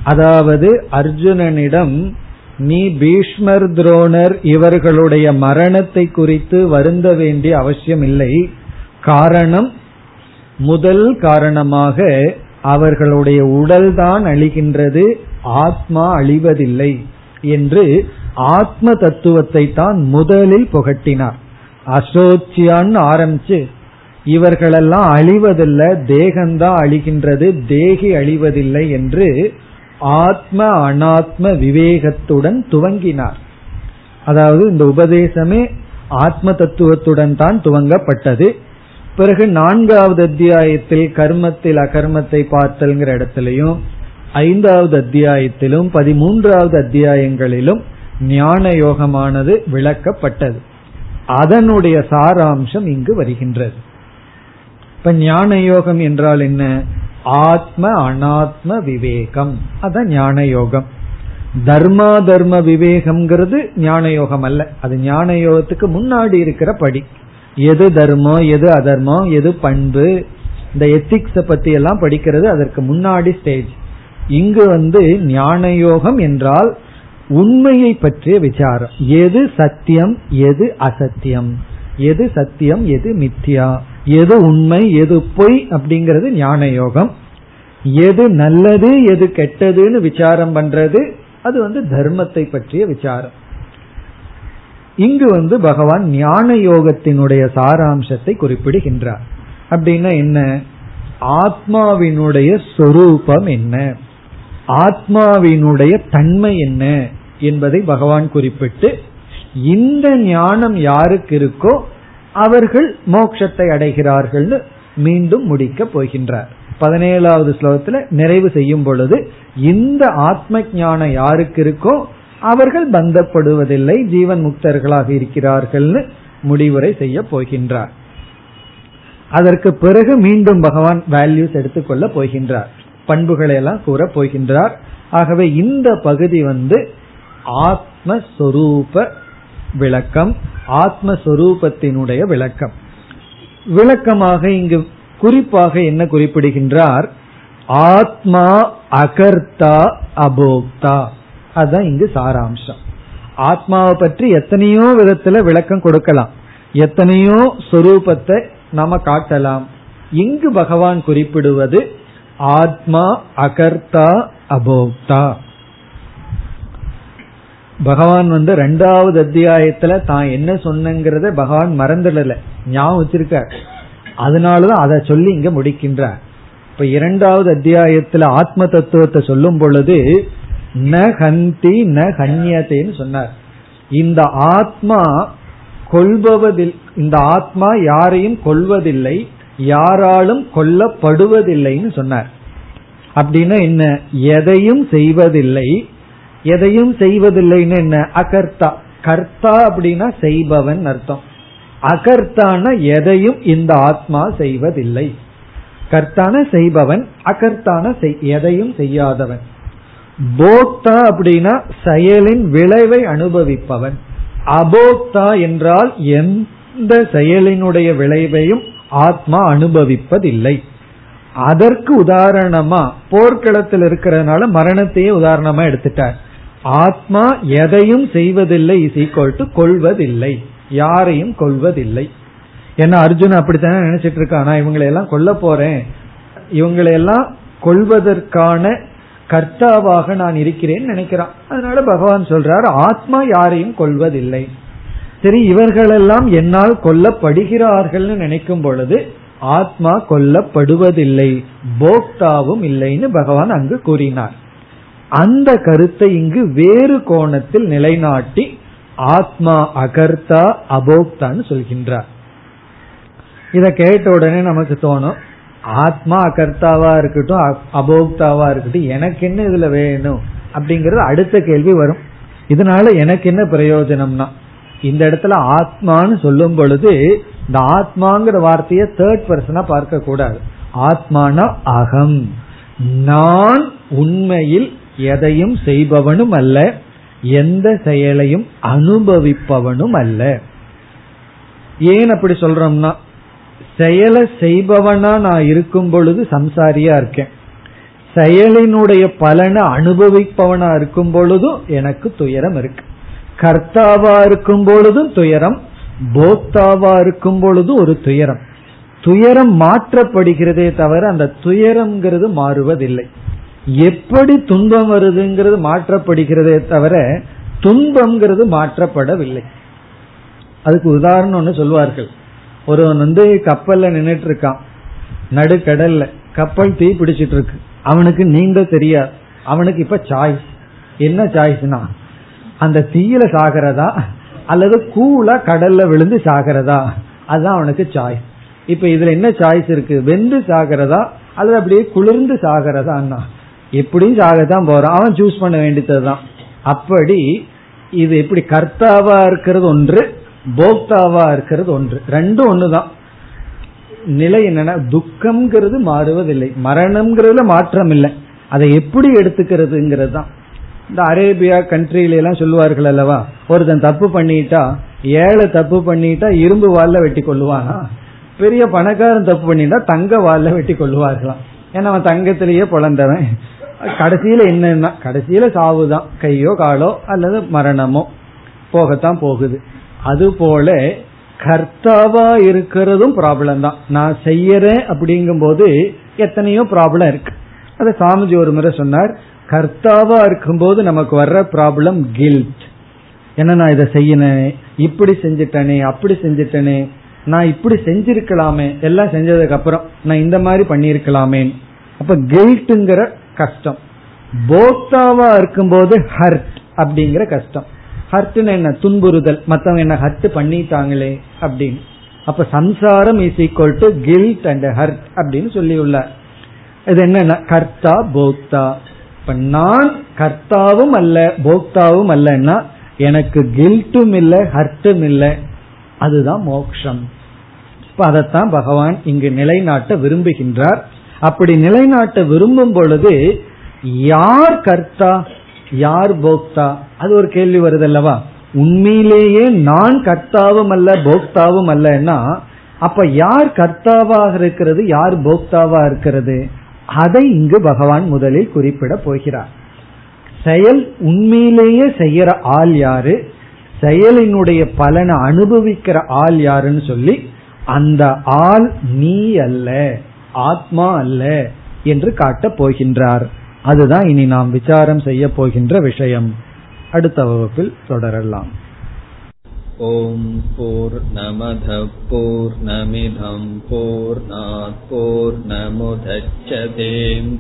அதாவது அர்ஜுனனிடம் நீ பீஷ்மர் துரோணர் இவர்களுடைய மரணத்தை குறித்து வருந்த வேண்டிய அவசியம் இல்லை காரணம் முதல் காரணமாக அவர்களுடைய உடல்தான் அழிகின்றது. ஆத்மா அழிவதில்லை. என்று ஆத்ம தத்துவத்தை தான் முதலில் புகட்டினார். அசோச்சியான்னு ஆரம்பிச்சு இவர்களெல்லாம் அழிவதில்லை தேகம்தான் அழிகின்றது தேகி அழிவதில்லை என்று ஆத்ம அனாத்ம விவேகத்துடன் துவங்கினார். அதாவது இந்த உபதேசமே ஆத்ம தத்துவத்துடன் தான் துவங்கப்பட்டது. பிறகு நான்காவது அத்தியாயத்தில் கர்மத்தில் அகர்மத்தை பார்த்தல்ங்கிற இடத்திலையும் ஐந்தாவது அத்தியாயத்திலும் பதிமூன்றாவது அத்தியாயங்களிலும் ஞான யோகமானது விளக்கப்பட்டது. அதனுடைய சாராம்சம் இங்கு வருகின்றது. இப்ப ஞான யோகம் என்றால் என்ன? ஆத்ம அனாத்ம விவேகம். அத ஞான யோகம் தர்மா தர்ம விவேகம்ங்கிறது ஞான யோகம் அல்ல அது ஞான யோகத்துக்கு முன்னாடி இருக்கிற படி. எது தர்மம் எது அதர்மம் எது பண்பு இந்த எத்திக்ஸ பத்தி எல்லாம் படிக்கிறது அதற்கு முன்னாடி ஸ்டேஜ் இங்கு வந்து ஞான யோகம் என்றால் உண்மையை பற்றிய விசாரம். எது சத்தியம் எது அசத்தியம்? எது சத்தியம் எது மித்யா? எது உண்மை எது பொய் அப்படிங்கிறது ஞான யோகம் எது நல்லது எது கெட்டதுன்னு விசாரம் பண்றது அது வந்து தர்மத்தை பற்றிய விசாரம். இங்கு வந்து பகவான் ஞான யோகத்தினுடைய சாராம்சத்தை குறிப்பிடுகின்றார். அப்படின்னா என்ன? ஆத்மாவினுடைய சொரூபம் என்ன? ஆத்மாவினுடைய தன்மை என்ன? என்பதை பகவான் குறிப்பிட்டு இந்த ஞானம் யாருக்கு இருக்கோ அவர்கள் மோட்சத்தை அடைகிறார்கள்னு மீண்டும் முடிக்க போகின்றார். பதினேழாவது ஸ்லோகத்துல நிறைவு செய்யும் பொழுது இந்த ஆத்ம ஞானம் யாருக்கு இருக்கோ அவர்கள் பந்தப்படுவதில்லை ஜீவன் முக்தர்களாக இருக்கிறார்கள்னு முடிவுரை செய்ய போகின்றார். அதற்கு பிறகு மீண்டும் பகவான் வேல்யூஸ் எடுத்துக்கொள்ள போகின்றார். பண்புகளை எல்லாம் கூற போகின்றார். ஆகவே இந்த பகுதி வந்து ஆத்மஸ்வரூப விளக்கம் ஆத்மஸ்வரூபத்தினுடைய விளக்கம். விளக்கமாக இங்கு குறிப்பாக என்ன குறிப்பிடுகின்றார்? ஆத்மா அகர்த்தா அபோக்தா. அதுதான் இங்கு சாராம்சம். ஆத்மாவை பற்றி எத்தனையோ விதத்துல விளக்கம் கொடுக்கலாம். எத்தனையோ சொரூபத்தை நாம காட்டலாம். இங்கு பகவான் குறிப்பிடுவது ஆத்மா அகர்த்தா அபோக்தா. பகவான் வந்து ரெண்டாவது அத்தியாயத்துல தான் என்ன சொன்னங்கிறத பகவான் மறந்துடல. ஞாபகம் வச்சிருக்க அதனாலதான் அதை சொல்லி இங்க முடிக்கின்றார். இப்ப இரண்டாவது அத்தியாயத்துல ஆத்ம தத்துவத்தை சொல்லும் பொழுது ந ஹந்தி ந ஹன்யத்தைன்னு சொன்னார். இந்த ஆத்மா கொள்பவதில் இந்த ஆத்மா யாரையும் கொள்வதில்லை யாராலும் கொல்லப்படுவதில்லைன்னு சொன்னார். அப்படின்னா என்ன? எதையும் செய்வதில்லை எதையும் செய்வதில்லைன்னு என்ன? அகர்த்தா. கர்த்தா அப்படின்னா செய்பவன் அர்த்தம். அகர்த்தான எதையும் இந்த ஆத்மா செய்வதில்லை. கர்த்தான செய்பவன் அகர்த்தான எதையும் செய்யாதவன். போக்தா அப்படின்னா செயலின் விளைவை அனுபவிப்பவன். அபோக்தா என்றால் எந்த செயலினுடைய விளைவையும் ஆத்மா அனுபவிப்பதில்லை. அதற்கு உதாரணமா போர்க்களத்தில் இருக்கிறதுனால மரணத்தையே உதாரணமா எடுத்துட்டார். ஆத்மா எதையும் செய்வதில்லை இஸ் டு கொள்வதில்லை. யாரையும் கொள்வதில்லை. ஏன்னா அர்ஜுன் அப்படித்தானே நினைச்சிட்டு இருக்கான் நான் இவங்களை எல்லாம் கொல்ல போறேன். இவங்களை எல்லாம் கொள்வதற்கான கர்த்தாவாக நான் இருக்கிறேன்னு நினைக்கிறான். அதனால பகவான் சொல்றார் ஆத்மா யாரையும் கொள்வதில்லை. சரி இவர்களெல்லாம் என்னால் கொல்லப்படுகிறார்கள்னு நினைக்கும் பொழுது ஆத்மா கொல்லப்படுவதில்லை போக்தாவும் இல்லைன்னு பகவான் அங்கு கூறினார். அந்த கருத்தை இங்கு வேறு கோணத்தில் நிலைநாட்டி ஆத்மா அகர்த்தா அபோக்தான்னு சொல்கின்றார். இத கேட்ட உடனே நமக்கு தோணும் ஆத்மா அகர்த்தாவா இருக்கட்டும் அபோக்தாவா இருக்கட்டும் எனக்கு என்ன இதுல வேணும் அப்படிங்கறது அடுத்த கேள்வி வரும். இதனால எனக்கு என்ன பிரயோஜனம்னா இந்த இடத்துல ஆத்மான்னு சொல்லும் பொழுது இந்த ஆத்மாங்கிற வார்த்தையை தேர்ட் பர்சனா பார்க்க கூடாது ஆத்மானா அகம். நான் உண்மையில் எதையும் செய்பவனும் அல்ல எந்த செயலையும் அனுபவிப்பவனும் அல்ல. ஏன் அப்படி சொல்றோம்னா செயலை செய்பவனா நான் இருக்கும் பொழுது சம்சாரியா இருக்கேன். செயலினுடைய பலனை அனுபவிப்பவனா இருக்கும் பொழுதும் எனக்கு துயரம் இருக்கு. கர்த்தாவா இருக்கும் பொழுதும் துயரம் போக்தாவா இருக்கும் பொழுதும் ஒரு துயரம். துயரம் மாற்றப்படுகிறதே தவிர அந்த துயரம்ங்கிறது மாறுவதில்லை. எப்படி துன்பம் வருதுங்கிறது மாற்றப்படுகிறதே தவிர துன்பம்ங்கிறது மாற்றப்படவில்லை. அதுக்கு உதாரணம் ஒன்று சொல்வார்கள். ஒருவன் வந்து கப்பல்ல நின்றுட்டு இருக்கான் நடுக்கடல்ல. கப்பல் தீ பிடிச்சிட்டு இருக்கு அவனுக்கு நீந்த தெரியாது. அவனுக்கு இப்ப சாய்ஸ் என்ன சாய்ஸ்னா அந்த தீயில சாகிறதா அல்லது கூலா கடல்ல விழுந்து சாகிறதா? அதுதான் அவனுக்கு சாய்ஸ் இப்ப இதுல என்ன சாய்ஸ் இருக்கு? வெந்து சாகிறதா? அல்லது அப்படியே குளிர்ந்து சாகிறதா எப்படியும் சாகத்தான் போறான்? அவன் சூஸ் பண்ண வேண்டியதுதான். அப்படி இது எப்படி கர்த்தாவா இருக்கிறது ஒன்று போக்தாவா இருக்கிறது ஒன்று. ரெண்டும் ஒண்ணுதான். நிலை என்னன்னா துக்கம்ங்கிறது மாறுவதில்லை. மரணம்ங்கிறதுல மாற்றம் இல்லை அதை எப்படி எடுத்துக்கிறதுங்கிறது தான் இந்த அரேபியா கண்ட்ரில எல்லாம் சொல்லுவார்கள் அல்லவா ஒருத்தன் தப்பு பண்ணிட்டா ஏழை தப்பு பண்ணிட்டா இரும்பு வால்ல வெட்டி கொள்ளுவானா? பெரிய பணக்காரன் தப்பு பண்ணிட்டா தங்க வால்ல வெட்டி கொள்ளுவார்களாம். ஏன்னா அவன் தங்கத்திலேயே பிறந்தவன் கடைசியில என்னன்னா கடைசியில சாவுதான். கையோ காலோ அல்லது மரணமோ. போகத்தான் போகுது. அது போல கர்த்தாவா இருக்கிறதும் ப்ராப்ளம் தான். நான் செய்யறேன் அப்படிங்கும் போது எத்தனையோ ப்ராப்ளம் இருக்கு. அது சாமிஜி ஒரு முறை சொன்னார் கர்த்தாவா இருக்கும்போது நமக்கு வர்ற ப்ராப்ளம் கில்ட் என்ன நான் இதை செய்யணே? இப்படி செஞ்சிட்டனே அப்படி செஞ்சிட்டனே. நான் இப்படி செஞ்சிருக்கலாமே. எல்லாம் செஞ்சதுக்கு அப்புறம் நான் இந்த மாதிரி பண்ணிருக்கலாமே அப்ப கில்ட்டுங்கிற கஷ்டம். போக்தாவா இருக்கும்போது ஹர்ட் அப்படிங்கிற கஷ்டம். ஹர்ட்னு என்ன? துன்புறுதல். மத்தவங்க என்ன ஹர்ட் பண்ணிட்டாங்களே அப்படின்னு. அப்ப சம்சாரம் is equal to guilt and hurt அப்படின்னு சொல்லி உள்ளார் இது என்ன கர்த்தா போக்தா இப்ப நான் கர்த்தாவும் அல்ல போக்தாவும் அல்லன்னா எனக்கு கில்ட்டும் இல்லை ஹர்ட்டும் இல்லை. அதுதான் மோக்ஷம். இப்ப அதைத்தான் பகவான் இங்கு நிலைநாட்ட விரும்புகின்றார். அப்படி நிலைநாட்ட விரும்பும் பொழுது யார் கர்த்தா யார் போக்தா? அது ஒரு கேள்வி வருது அல்லவா உண்மையிலேயே நான் கர்த்தாவும் அல்ல போக்தாவும் அல்லன்னா அப்ப யார் கர்த்தாவாக இருக்கிறது யார் போக்தாவா இருக்கிறது? அதை இங்கு பகவான் முதலில் குறிப்பிட போகிறார். செயல் உண்மையிலேயே செய்யற ஆள் யாரு? செயலினுடைய பலனை அனுபவிக்கிற ஆள் யாருன்னு சொல்லி அந்த ஆள் நீ அல்ல. ஆத்மா அல்ல என்று காட்டப் போகின்றார். அதுதான் இனி நாம் விசாரம் செய்ய போகின்ற விஷயம். அடுத்த வகுப்பில் தொடரலாம். ஓம் போர் நமத போர் நமிதம் போர் போர் நமுதச்சதேம்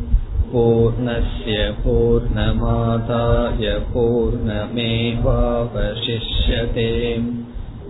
பூர்ணய பூர்ணமாதாய பூர்ணமேவாவசிஷ்யதேம்